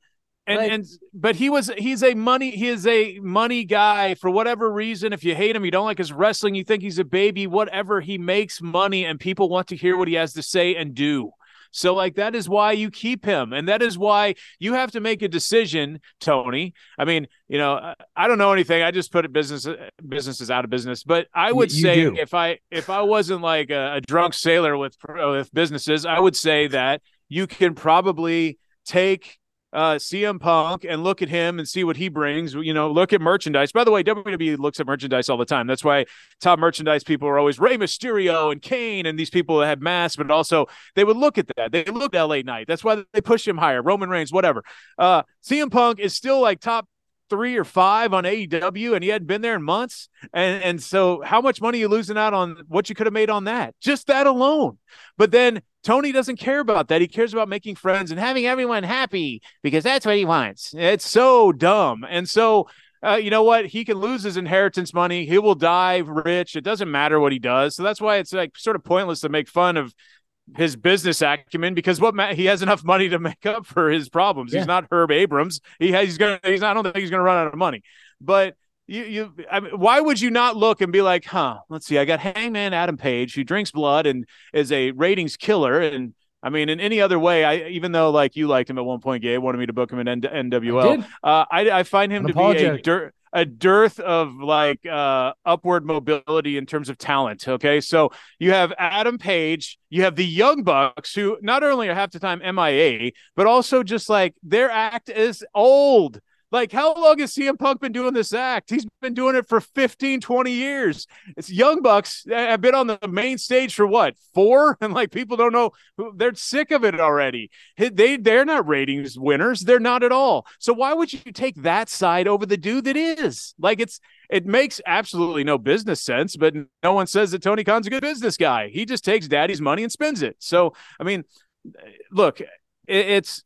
And, like, and but he was he's a money he is a money guy for whatever reason. If you hate him, you don't like his wrestling, you think he's a baby, whatever. He makes money, and people want to hear what he has to say and do. So, like, that is why you keep him. And that is why you have to make a decision, Tony. I mean, you know, I don't know anything. I just put it business uh, businesses out of business. But I would you say do. if I if I wasn't like a, a drunk sailor with with businesses, I would say that you can probably take uh, CM Punk and look at him and see what he brings. You know, look at merchandise. By the way, WWE looks at merchandise all the time. That's why top merchandise people are always Rey Mysterio and Kane and these people that have masks, but also they would look at that. They look at LA Knight. That's why they push him higher. Roman Reigns, whatever. Uh, CM Punk is still like top three or five on AEW and he hadn't been there in months. And and so how much money you losing out on what you could have made on that? Just that alone. But then Tony doesn't care about that. He cares about making friends and having everyone happy because that's what he wants. It's so dumb. And so uh, you know what? He can lose his inheritance money. He will die rich. It doesn't matter what he does. So that's why it's like sort of pointless to make fun of his business acumen because what he has enough money to make up for his problems. Yeah. He's not Herb Abrams. He has, he's gonna he's not, I don't think he's gonna run out of money. But you you I mean, why would you not look and be like, huh? Let's see. I got Hangman Adam Page who drinks blood and is a ratings killer and. I mean, in any other way, I even though like you liked him at one point, Gabe wanted me to book him in N- NWL. I, uh, I, I find him to be a dirt a dearth of like uh upward mobility in terms of talent. Okay. So you have Adam Page, you have the Young Bucks, who not only are half the time MIA, but also just like their act is old. Like, how long has CM Punk been doing this act? He's been doing it for 15, 20 years. It's Young Bucks have been on the main stage for what, four? And like, people don't know, they're sick of it already. They, they're not ratings winners. They're not at all. So why would you take that side over the dude that is? Like, it's, it makes absolutely no business sense, but no one says that Tony Khan's a good business guy. He just takes daddy's money and spends it. So, I mean, look, it's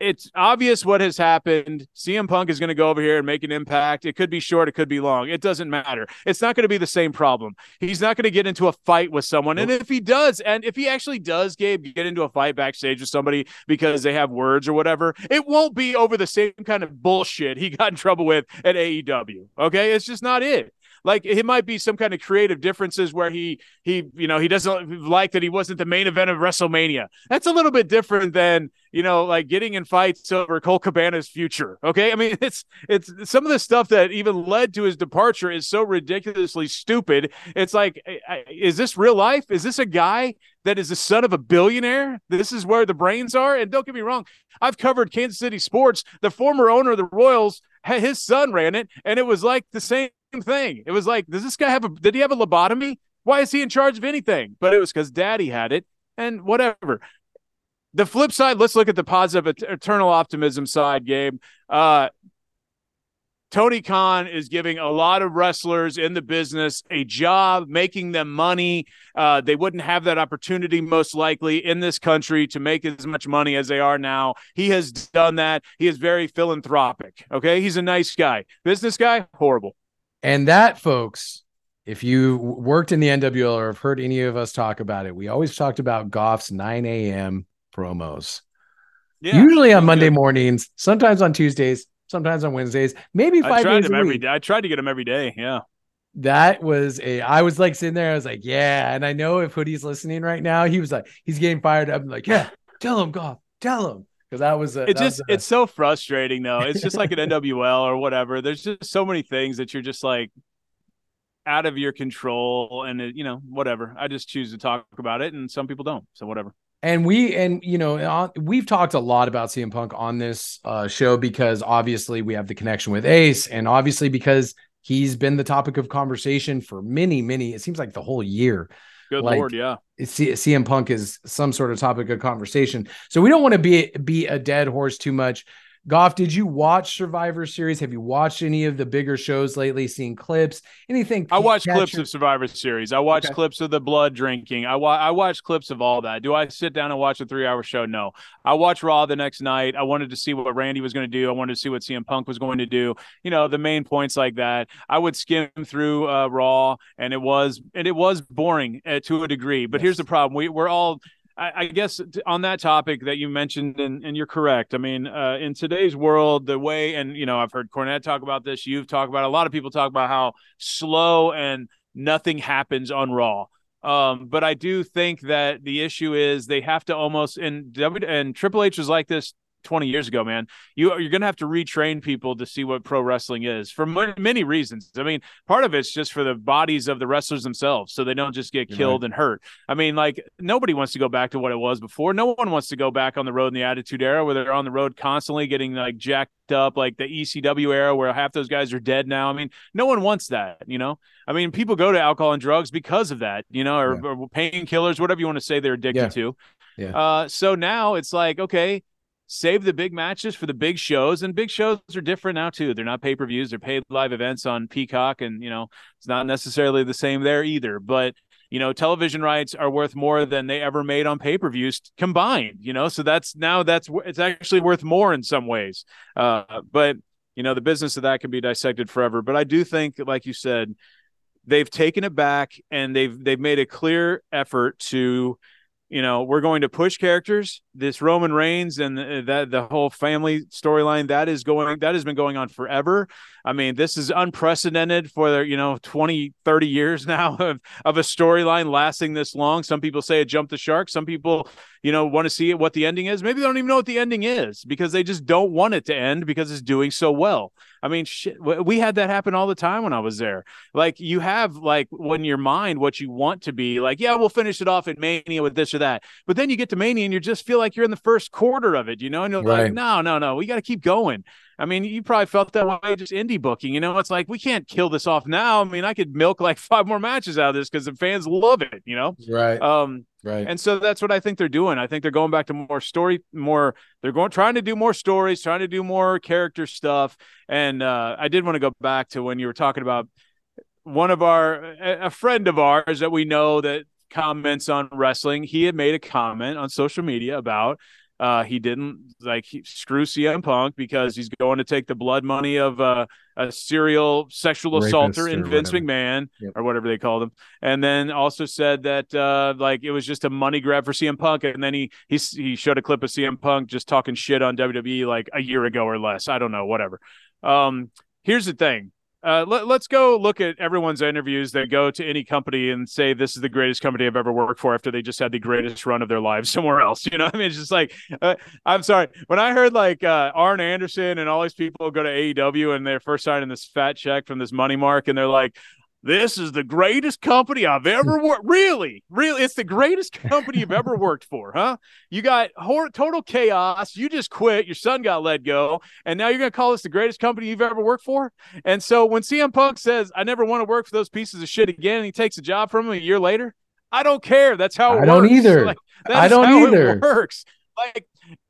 it's obvious what has happened. CM Punk is going to go over here and make an impact. It could be short, it could be long. It doesn't matter. It's not going to be the same problem. He's not going to get into a fight with someone. And if he does, and if he actually does, Gabe, get into a fight backstage with somebody because they have words or whatever, it won't be over the same kind of bullshit he got in trouble with at AEW. Okay. It's just not it. Like it might be some kind of creative differences where he he you know he doesn't like that he wasn't the main event of WrestleMania. That's a little bit different than you know like getting in fights over Colt Cabana's future. Okay, I mean it's it's some of the stuff that even led to his departure is so ridiculously stupid. It's like, is this real life? Is this a guy that is the son of a billionaire. This is where the brains are. And don't get me wrong, I've covered Kansas City sports. The former owner of the Royals, his son ran it, and it was like the same thing. It was like, does this guy have a? Did he have a lobotomy? Why is he in charge of anything? But it was because Daddy had it, and whatever. The flip side, let's look at the positive eternal optimism side, Gabe. Uh, Tony Khan is giving a lot of wrestlers in the business a job, making them money. Uh, they wouldn't have that opportunity, most likely, in this country to make as much money as they are now. He has done that. He is very philanthropic. Okay. He's a nice guy. Business guy, horrible. And that, folks, if you worked in the NWL or have heard any of us talk about it, we always talked about Goff's 9 a.m. promos. Yeah, Usually on Monday good. mornings, sometimes on Tuesdays, sometimes on Wednesdays, maybe five I tried days him every day. I tried to get them every day. Yeah. That was a I was like sitting there, I was like, yeah. And I know if Hoodie's listening right now, he was like, he's getting fired up. I'm like, yeah, tell him, Goff, tell him. Because that was a, it just a, it's so frustrating though. It's just like an NWL or whatever. There's just so many things that you're just like out of your control and it, you know, whatever. I just choose to talk about it and some people don't. So whatever. And we and you know uh, we've talked a lot about CM Punk on this uh, show because obviously we have the connection with Ace, and obviously because he's been the topic of conversation for many, many. It seems like the whole year. Good like, lord, yeah. CM Punk is some sort of topic of conversation, so we don't want to be be a dead horse too much. Goff, did you watch Survivor Series? Have you watched any of the bigger shows lately? Seen clips? Anything? I watched clips of Survivor Series. I watched okay. clips of the blood drinking. I wa- I watched clips of all that. Do I sit down and watch a three hour show? No. I watched Raw the next night. I wanted to see what Randy was going to do. I wanted to see what CM Punk was going to do. You know, the main points like that. I would skim through uh, Raw, and it was and it was boring uh, to a degree. But yes. here's the problem: we we're all I, I, guess on that topic that you mentioned, and, and you're correct. I mean, uh, in today's world, the way, and you know, I've heard Cornette talk about this. You've talked about a lot of people talk about how slow and nothing happens on Raw. Um, but I do think that the issue is they have to almost and W and Triple H was like this 20 years ago, man. You you're going to have to retrain people to see what pro wrestling is for many reasons. I mean, part of it's just for the bodies of the wrestlers themselves so they don't just get killed right. and hurt. I mean, like nobody wants to go back to what it was before. No one wants to go back on the road in the attitude era where they're on the road constantly getting like jacked up like the ECW era where half those guys are dead now. I mean, no one wants that, you know. I mean, people go to alcohol and drugs because of that, you know, or, yeah. or painkillers, whatever you want to say they're addicted yeah. to. Yeah. Uh, so now it's like, okay, save the big matches for the big shows and big shows are different now too. They're not pay-per-views they're paid live events on peacock and you know it's not necessarily the same there either. But you know television rights are worth more than they ever made on pay-per-views combined you know? So that's now that's it's actually worth more in some ways. Uh, but you know the business of that can be dissected forever. But i do think like you said they've taken it back and they've they've made a clear effort to you know, we're going to push characters. This Roman Reigns and the, that the whole family storyline that is going that has been going on forever. I mean, this is unprecedented for you know 20, 30 years now of, of a storyline lasting this long. Some people say it jumped the shark. Some people, you know, want to see what the ending is. Maybe they don't even know what the ending is because they just don't want it to end because it's doing so well. I mean, shit, we had that happen all the time when I was there. Like you have like when your mind what you want to be like, yeah, we'll finish it off at Mania with this or that. But then you get to Mania and you just feel like you're in the first quarter of it, you know, and you're right. like, no, no, no, we got to keep going. I mean, you probably felt that way just indie booking. You know, it's like we can't kill this off now. I mean, I could milk like five more matches out of this because the fans love it. You know, right? Um, right. And so that's what I think they're doing. I think they're going back to more story, more. They're going trying to do more stories, trying to do more character stuff. And uh, I did want to go back to when you were talking about one of our a friend of ours that we know that comments on wrestling. He had made a comment on social media about uh, he didn't like he, screw CM Punk because he's going to take the blood money of uh, a serial sexual Rapist assaulter in Vince whatever. McMahon yep. or whatever they called him, and then also said that uh, like it was just a money grab for CM Punk, and then he he he showed a clip of CM Punk just talking shit on WWE like a year ago or less. I don't know, whatever. Um, here's the thing. Uh, let, us go look at everyone's interviews that go to any company and say this is the greatest company I've ever worked for after they just had the greatest run of their lives somewhere else. You know, I mean, it's just like uh, I'm sorry when I heard like uh, Arn Anderson and all these people go to AEW and they're first signing this fat check from this money mark and they're like, this is the greatest company I've ever hmm. worked. Really, really, it's the greatest company you've ever worked for, huh? You got hor- total chaos. You just quit. Your son got let go, and now you're going to call this the greatest company you've ever worked for. And so when CM Punk says, "I never want to work for those pieces of shit again," and he takes a job from him a year later, I don't care. That's how it I don't either. Like, I don't either. works. Like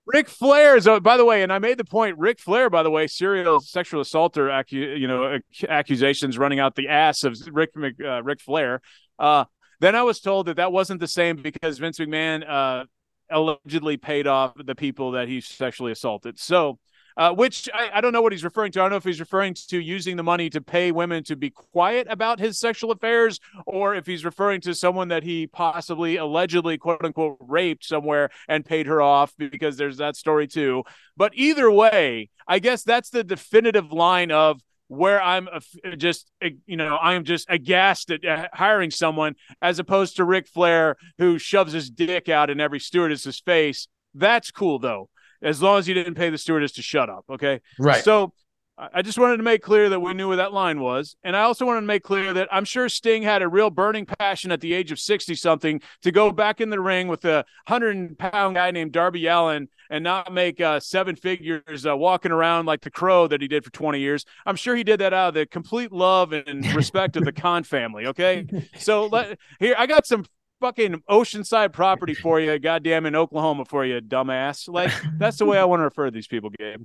Ric Flair is, uh, by the way, and I made the point. Ric Flair, by the way, serial sexual assaulter, acu- you know, accusations running out the ass of Ric uh, Ric Flair. Uh, then I was told that that wasn't the same because Vince McMahon uh, allegedly paid off the people that he sexually assaulted. So uh, which I, I, don't know what he's referring to. I don't know if he's referring to using the money to pay women to be quiet about his sexual affairs, or if he's referring to someone that he possibly allegedly quote unquote raped somewhere and paid her off because there's that story too. But either way, I guess that's the definitive line of where I'm just, you know, I'm just aghast at hiring someone as opposed to Ric Flair who shoves his dick out in every stewardess's face. That's cool though as long as you didn't pay the stewardess to shut up. Okay. Right. So I just wanted to make clear that we knew where that line was. And I also wanted to make clear that I'm sure Sting had a real burning passion at the age of 60 something to go back in the ring with a 100 pound guy named Darby Allin and not make uh, seven figures uh, walking around like the crow that he did for 20 years. I'm sure he did that out of the complete love and respect of the Khan family. Okay. So let, here, I got some fucking oceanside property for you, goddamn in Oklahoma for you, dumbass. Like that's the way I want to refer to these people, Gabe.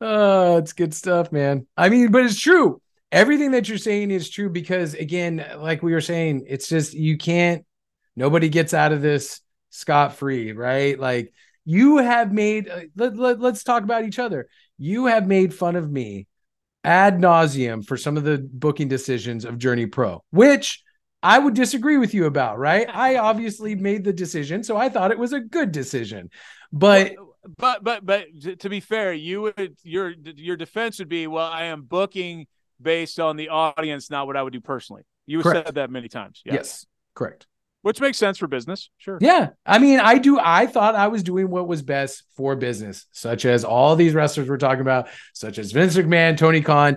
Oh, it's good stuff, man. I mean, but it's true. Everything that you're saying is true because again, like we were saying, it's just you can't nobody gets out of this scot free, right? Like you have made uh, let, let, let's talk about each other. You have made fun of me ad nauseum for some of the booking decisions of Journey Pro, which I would disagree with you about, right? I obviously made the decision, so I thought it was a good decision. But but but but to be fair, you would your your defense would be, well, I am booking based on the audience, not what I would do personally. You said that many times. Yeah. Yes, correct which makes sense for business. Sure. Yeah. I mean, I do. I thought I was doing what was best for business, such as all these wrestlers we're talking about, such as Vince McMahon, Tony Khan,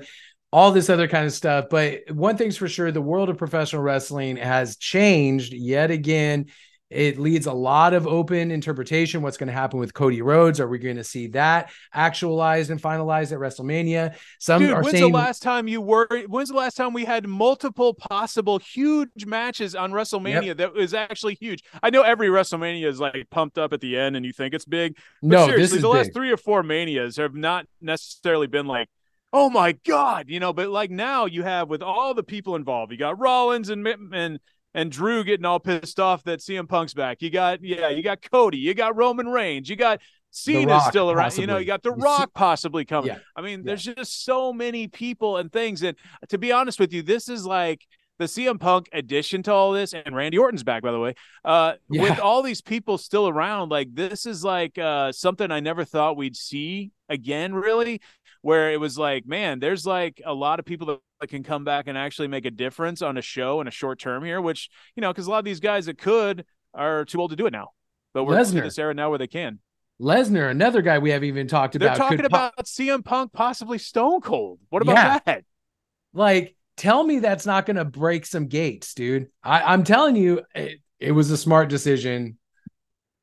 all this other kind of stuff. But one thing's for sure the world of professional wrestling has changed yet again it leads a lot of open interpretation. What's going to happen with Cody Rhodes? Are we going to see that actualized and finalized at WrestleMania? Some Dude, when's saying, the last time you were? When's the last time we had multiple possible huge matches on WrestleMania yep. that was actually huge? I know every WrestleMania is like pumped up at the end, and you think it's big. no, seriously, the big. last three or four manias have not necessarily been like oh my god you know but like now you have with all the people involved you got rollins and and and Drew getting all pissed off that CM Punk's back. You got yeah, you got Cody, you got Roman Reigns, you got Cena still around. Possibly. You know, you got The Rock possibly coming. Yeah. I mean, there's just so many people and things. And to be honest with you, this is like the CM Punk addition to all this, and Randy Orton's back, by the way. Uh, yeah. With all these people still around, like this is like uh, something I never thought we'd see again, really. Where it was like, man, there's like a lot of people that can come back and actually make a difference on a show in a short term here, which, you know, because a lot of these guys that could are too old to do it now. But we're in this era now where they can. Lesnar, another guy we haven't even talked They're about. They're talking about po- CM Punk, possibly Stone Cold. What about yeah. that? Like, tell me that's not going to break some gates, dude. I, am telling you, it, it was a smart decision.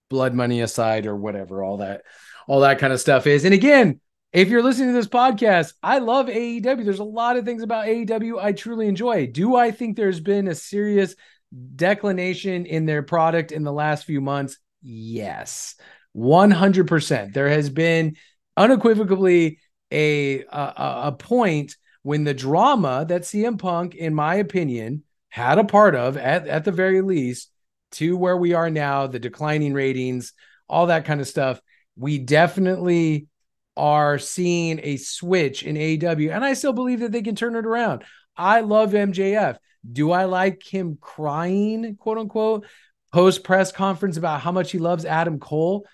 Blood money aside, or whatever, all that, all that kind of stuff is. And again, if you're listening to this podcast, I love AEW. There's a lot of things about AEW I truly enjoy. Do I think there's been a serious declination in their product in the last few months? Yes, 100%. There has been unequivocally a, a, a point when the drama that CM Punk, in my opinion, had a part of, at, at the very least, to where we are now, the declining ratings, all that kind of stuff. We definitely are seeing a switch in AEW, and I still believe that they can turn it around. I love MJF. Do I like him crying, quote unquote, post press conference about how much he loves Adam Cole?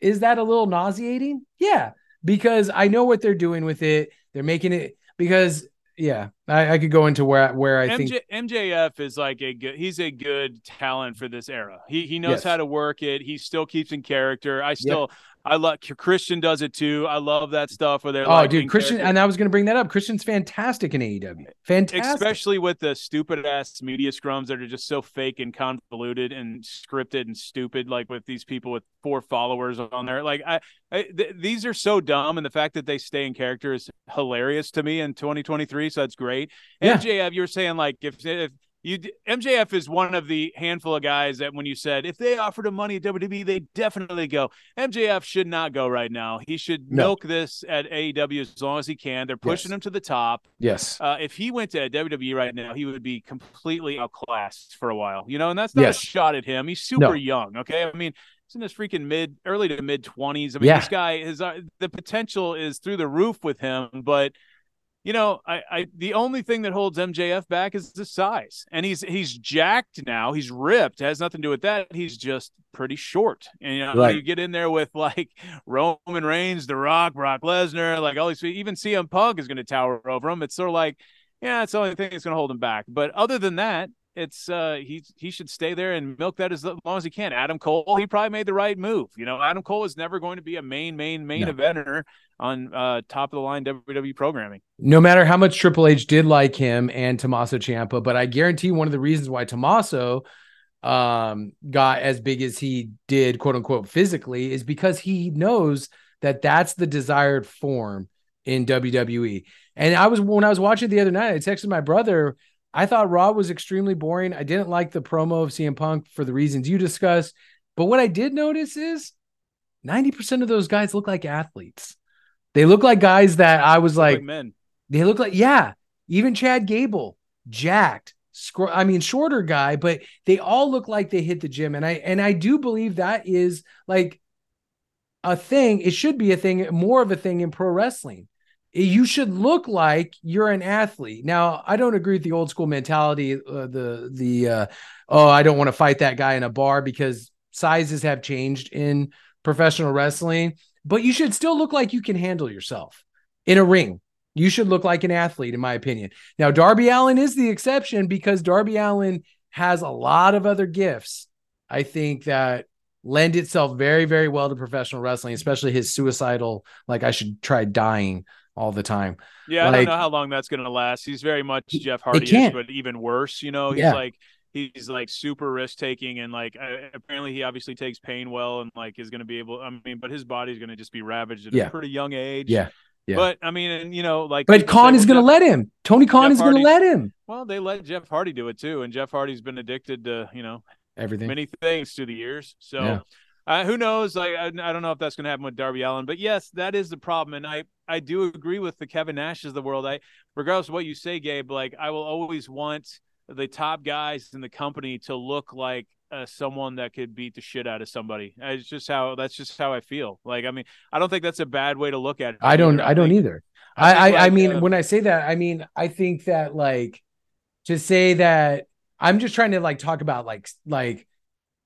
Is that a little nauseating? Yeah. because I know what they're doing with it. They're making it because yeah, I, I could go into where where I MJ, think MJF is like a good. He's a good talent for this era. He he knows Yes. how to work it. He still keeps in character. I still I love Christian does it too. I love that stuff where they're oh like dude Christian character. and I was gonna bring that up. Christian's fantastic in AEW. Fantastic. especially with the stupid ass media scrums that are just so fake and convoluted and scripted and stupid like with these people with four followers on there like i, I th- these are so dumb and the fact that they stay in character is hilarious to me in 2023 so that's great Yeah. mjf you're saying like if if you MJF is one of the handful of guys that when you said if they offered him money at WWE, they definitely go. MJF should not go right now. He should No. milk this at AEW as long as he can. They're pushing Yes. him to the top. yes. Uh, if he went to WWE right now, he would be completely outclassed for a while, you know. And that's not Yes. a shot at him. He's super No. young. Okay, I mean, he's in his freaking mid, early to mid twenties. I mean, Yeah. this guy is uh, the potential is through the roof with him, but. You know, I, I the only thing that holds MJF back is the size, and he's he's jacked now. He's ripped. It has nothing to do with that. He's just pretty short. And you know, Right. you get in there with like Roman Reigns, The Rock, Brock Lesnar, like all these. Even CM Punk is going to tower over him. It's sort of like yeah, it's the only thing that's going to hold him back. But other than that, it's uh he he should stay there and milk that as long as he can. Adam Cole, he probably made the right move. You know, Adam Cole is never going to be a main main main No. eventer on uh top of the line WWE programming. no matter how much Triple H did like him and Tommaso Ciampa, but I guarantee one of the reasons why Tommaso um got as big as he did, quote unquote, physically, is because he knows that that's the desired form in WWE. And I was when I was watching the other night, I texted my brother. I thought Raw was extremely boring. I didn't like the promo of CM Punk for the reasons you discussed. But what I did notice is 90% of those guys look like athletes. They look like guys that I was Like, like, men. they look like, yeah, even Chad Gable, jacked, I mean, shorter guy, but they all look like they hit the gym. And I, and I do believe that is like a thing. It should be a thing, more of a thing in pro wrestling. You should look like you're an athlete. Now, I don't agree with the old school mentality. Uh, the, the, uh, oh, I don't want to fight that guy in a bar because sizes have changed in professional wrestling, but you should still look like you can handle yourself in a ring. You should look like an athlete, in my opinion. Now, Darby Allin is the exception because Darby Allin has a lot of other gifts. I think that lend itself very, very well to professional wrestling, especially his suicidal, like I should try dying all the time. Yeah, I don't know how long that's going to last. He's very much Jeff Hardy, but even worse. You know, he's Yeah. like he's like super risk taking, and like uh, apparently he obviously takes pain well, and like is going to be able. I mean, but his body's going to just be ravaged at Yeah. a pretty young age. Yeah. Yeah. But I mean, and you know, like But Khan is going to let him. Tony Khan Jeff is going to let him. Well, they let Jeff Hardy do it too, and Jeff Hardy's been addicted to you know Everything. many things through the years. So Yeah. uh, who knows? Like I, I don't know if that's going to happen with Darby Allin, but yes, that is the problem. And I I do agree with the Kevin Nashes of the world. I regardless of what you say, Gabe, like I will always want the top guys in the company to look like uh, someone that could beat the shit out of somebody. It's just how that's just how I feel. Like I mean, I don't think that's a bad way to look at it. I don't. either. I don't think- either. I I. I, I mean, uh, when I say that, I mean I think that like to say that I'm just trying to like talk about like like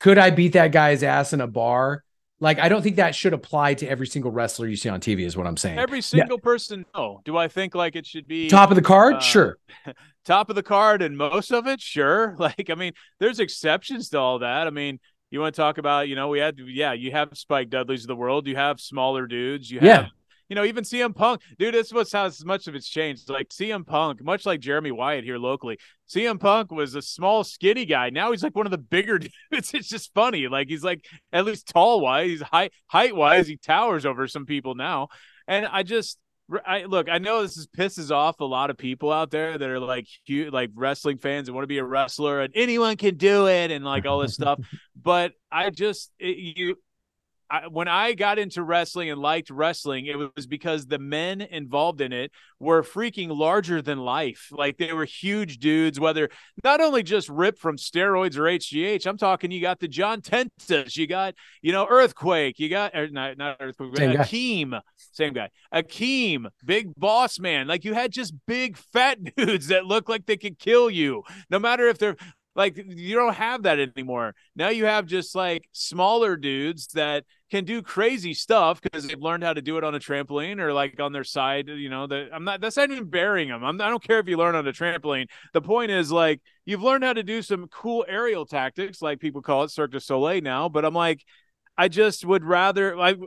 could I beat that guy's ass in a bar? Like I don't think that should apply to every single wrestler you see on TV. Is what I'm saying. Every single person, no. Do I think like it should be Top of the card, uh, sure. top of the card and most of it sure like i mean there's exceptions to all that i mean you want to talk about you know we had yeah you have spike dudleys of the world you have smaller dudes you have Yeah. You know even cm punk dude this was how much of it's changed like cm punk much like jeremy wyatt here locally cm punk was a small skinny guy now he's like one of the bigger dudes it's just funny like he's like at least tall wise he's height height wise he towers over some people now and i just I look. I know this is pisses off a lot of people out there that are like huge, like wrestling fans and want to be a wrestler and anyone can do it and like all this stuff. But I just it, you, I, when I got into wrestling and liked wrestling, it was because the men involved in it were freaking larger than life. Like they were huge dudes, whether not only just ripped from steroids or HGH. I'm talking. You got the John Tentas, you got you know Earthquake, you got er, not not Earthquake, Same guy. Akeem, same guy, Akeem, Big Boss Man. Like you had just big fat dudes that looked like they could kill you, no matter if they're Like you don't have that anymore. Now you have just like smaller dudes that can do crazy stuff because they've learned how to do it on a trampoline or like on their side. You know, that I'm not. That's not even burying them. I'm, I don't care if you learn on a trampoline. The point is like you've learned how to do some cool aerial tactics, like people call it Cirque du Soleil now. But I'm like, I just would rather like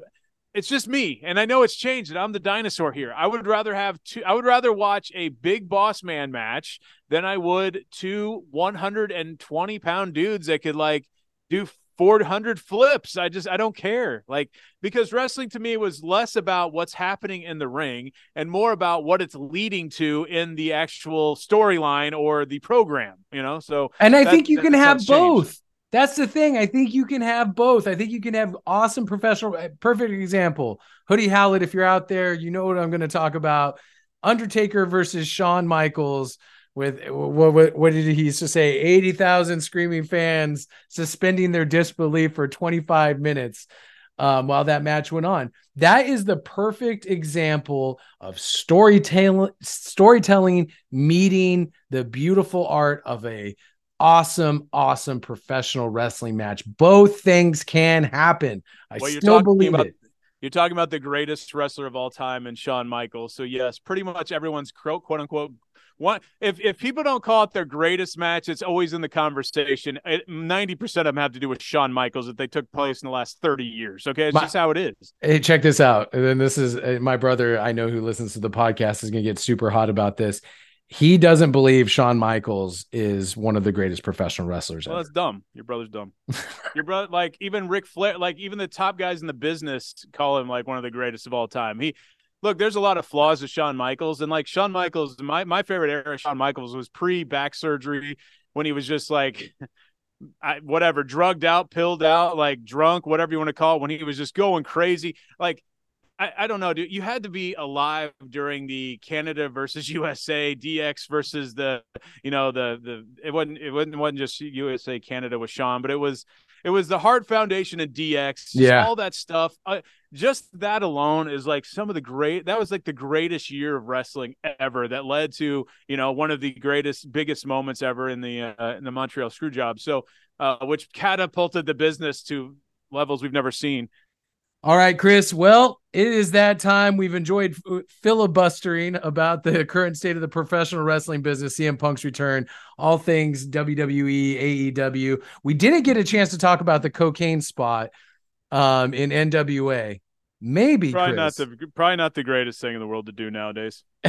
it's just me and i know it's changed and i'm the dinosaur here. I would rather have two i would rather watch a big boss man match than i would two 120 pound dudes that could like do 400 flips. I just i don't care. Like because wrestling to me was less about what's happening in the ring and more about what it's leading to in the actual storyline or the program you know? So and i think you can have both changed. That's the thing. I think you can have both. I think you can have awesome professional. Eh, perfect example. Hoodie Howlett, if you're out there, you know what I'm going to talk about. Undertaker versus Shawn Michaels with what, what, what did he used to say 80,000 screaming fans suspending their disbelief for 25 minutes um, while that match went on that is the perfect example of storytelling storytelling meeting the beautiful art of a awesome, awesome professional wrestling match. Both things can happen. I well, still believe about, it. You're talking about the greatest wrestler of all time and Shawn Michaels. So yes, pretty much everyone's quote unquote one if if people don't call it their greatest match, it's always in the conversation. Ninety percent of them have to do with Shawn Michaels that they took place in the last thirty years. Okay, it's my, just how it is. Hey, check this out. And then this is uh, my brother. I know who listens to the podcast is going to get super hot about this he doesn't believe Shawn Michaels is one of the greatest professional wrestlers. Well, ever. that's dumb. Your brother's dumb. Your brother, like even Ric Flair, like even the top guys in the business call him like one of the greatest of all time. He look, there's a lot of flaws with Shawn Michaels, and like Shawn Michaels, my my favorite era of Shawn Michaels was pre back surgery when he was just like. I, whatever, drugged out, pilled out, like drunk, whatever you want to call it, when he was just going crazy. Like I, I don't know, dude. You had to be alive during the Canada versus USA, DX versus the, you know, the the it wasn't it wasn't, it wasn't just USA Canada with Shawn, but it was it was the Hart Foundation and DX, yeah, all that stuff. Uh, just that alone is like some of the great. That was like the greatest year of wrestling ever. That led to you know one of the greatest, biggest moments ever in the uh, in the Montreal Screwjob. So, uh, which catapulted the business to levels we've never seen. All right, Chris. Well, it is that time. We've enjoyed filibustering about the current state of the professional wrestling business, CM Punk's return, all things WWE, AEW. We didn't get a chance to talk about the cocaine spot um, in NWA. Maybe probably Chris. not the probably not the greatest thing in the world to do nowadays.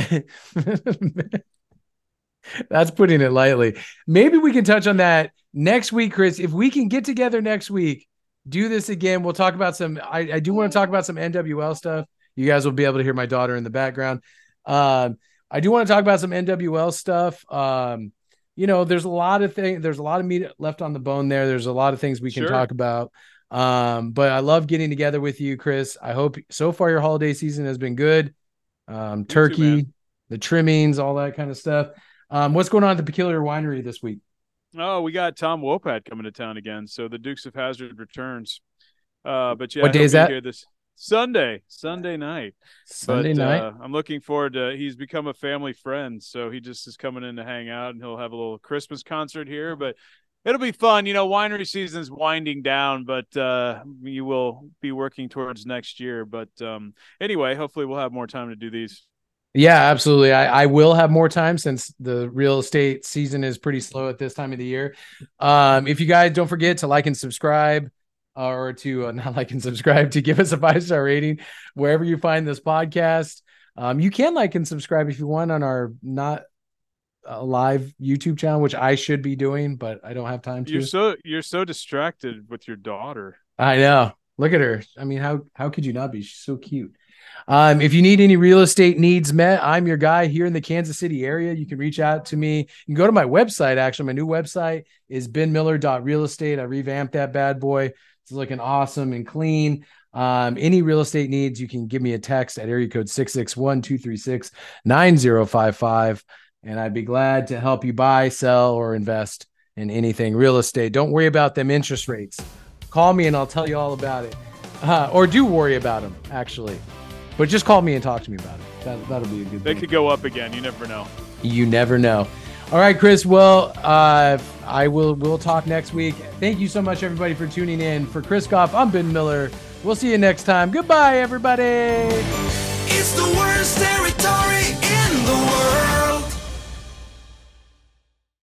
That's putting it lightly. Maybe we can touch on that next week, Chris. If we can get together next week do this again. We'll talk about some. I, I do want to talk about some NWL stuff. You guys will be able to hear my daughter in the background. Um, I do want to talk about some NWL stuff. Um, you know, there's a lot of things. There's a lot of meat left on the bone there. There's a lot of things we can sure. talk about. Um, but I love getting together with you, Chris. I hope so far your holiday season has been good. Um, turkey, too, the trimmings, all that kind of stuff. Um, what's going on at the Peculiar Winery this week? Oh, we got Tom Wopat coming to town again. So the Dukes of Hazzard returns. Uh, but yeah, what day is that? This Sunday, Sunday night. Sunday but, night. Uh, I'm looking forward to. He's become a family friend, so he just is coming in to hang out, and he'll have a little Christmas concert here. But it'll be fun. You know, winery season's winding down, but uh, you will be working towards next year. But um, anyway, hopefully we'll have more time to do these. Yeah, absolutely. I, I will have more time since the real estate season is pretty slow at this time of the year. Um, if you guys don't forget to like and subscribe, uh, or to uh, not like and subscribe, to give us a five star rating wherever you find this podcast. Um, you can like and subscribe if you want on our not a live YouTube channel, which I should be doing, but I don't have time to. You're so you're so distracted with your daughter. I know. Look at her. I mean, how how could you not be? She's so cute. Um, if you need any real estate needs met, I'm your guy here in the Kansas City area. You can reach out to me. You can go to my website. Actually, my new website is benmiller.realestate. I revamped that bad boy. It's looking awesome and clean. Um, any real estate needs, you can give me a text at area code 661 236 9055. And I'd be glad to help you buy, sell, or invest in anything real estate. Don't worry about them interest rates. Call me and I'll tell you all about it. Uh, or do worry about them, actually. But just call me and talk to me about it. That, that'll be a good thing. They thing. could go up again. You never know. You never know. All right, Chris. Well, uh, I will. We'll talk next week. Thank you so much, everybody, for tuning in. For Chris Goff, I'm Ben Miller. We'll see you next time. Goodbye, everybody. It's the worst territory.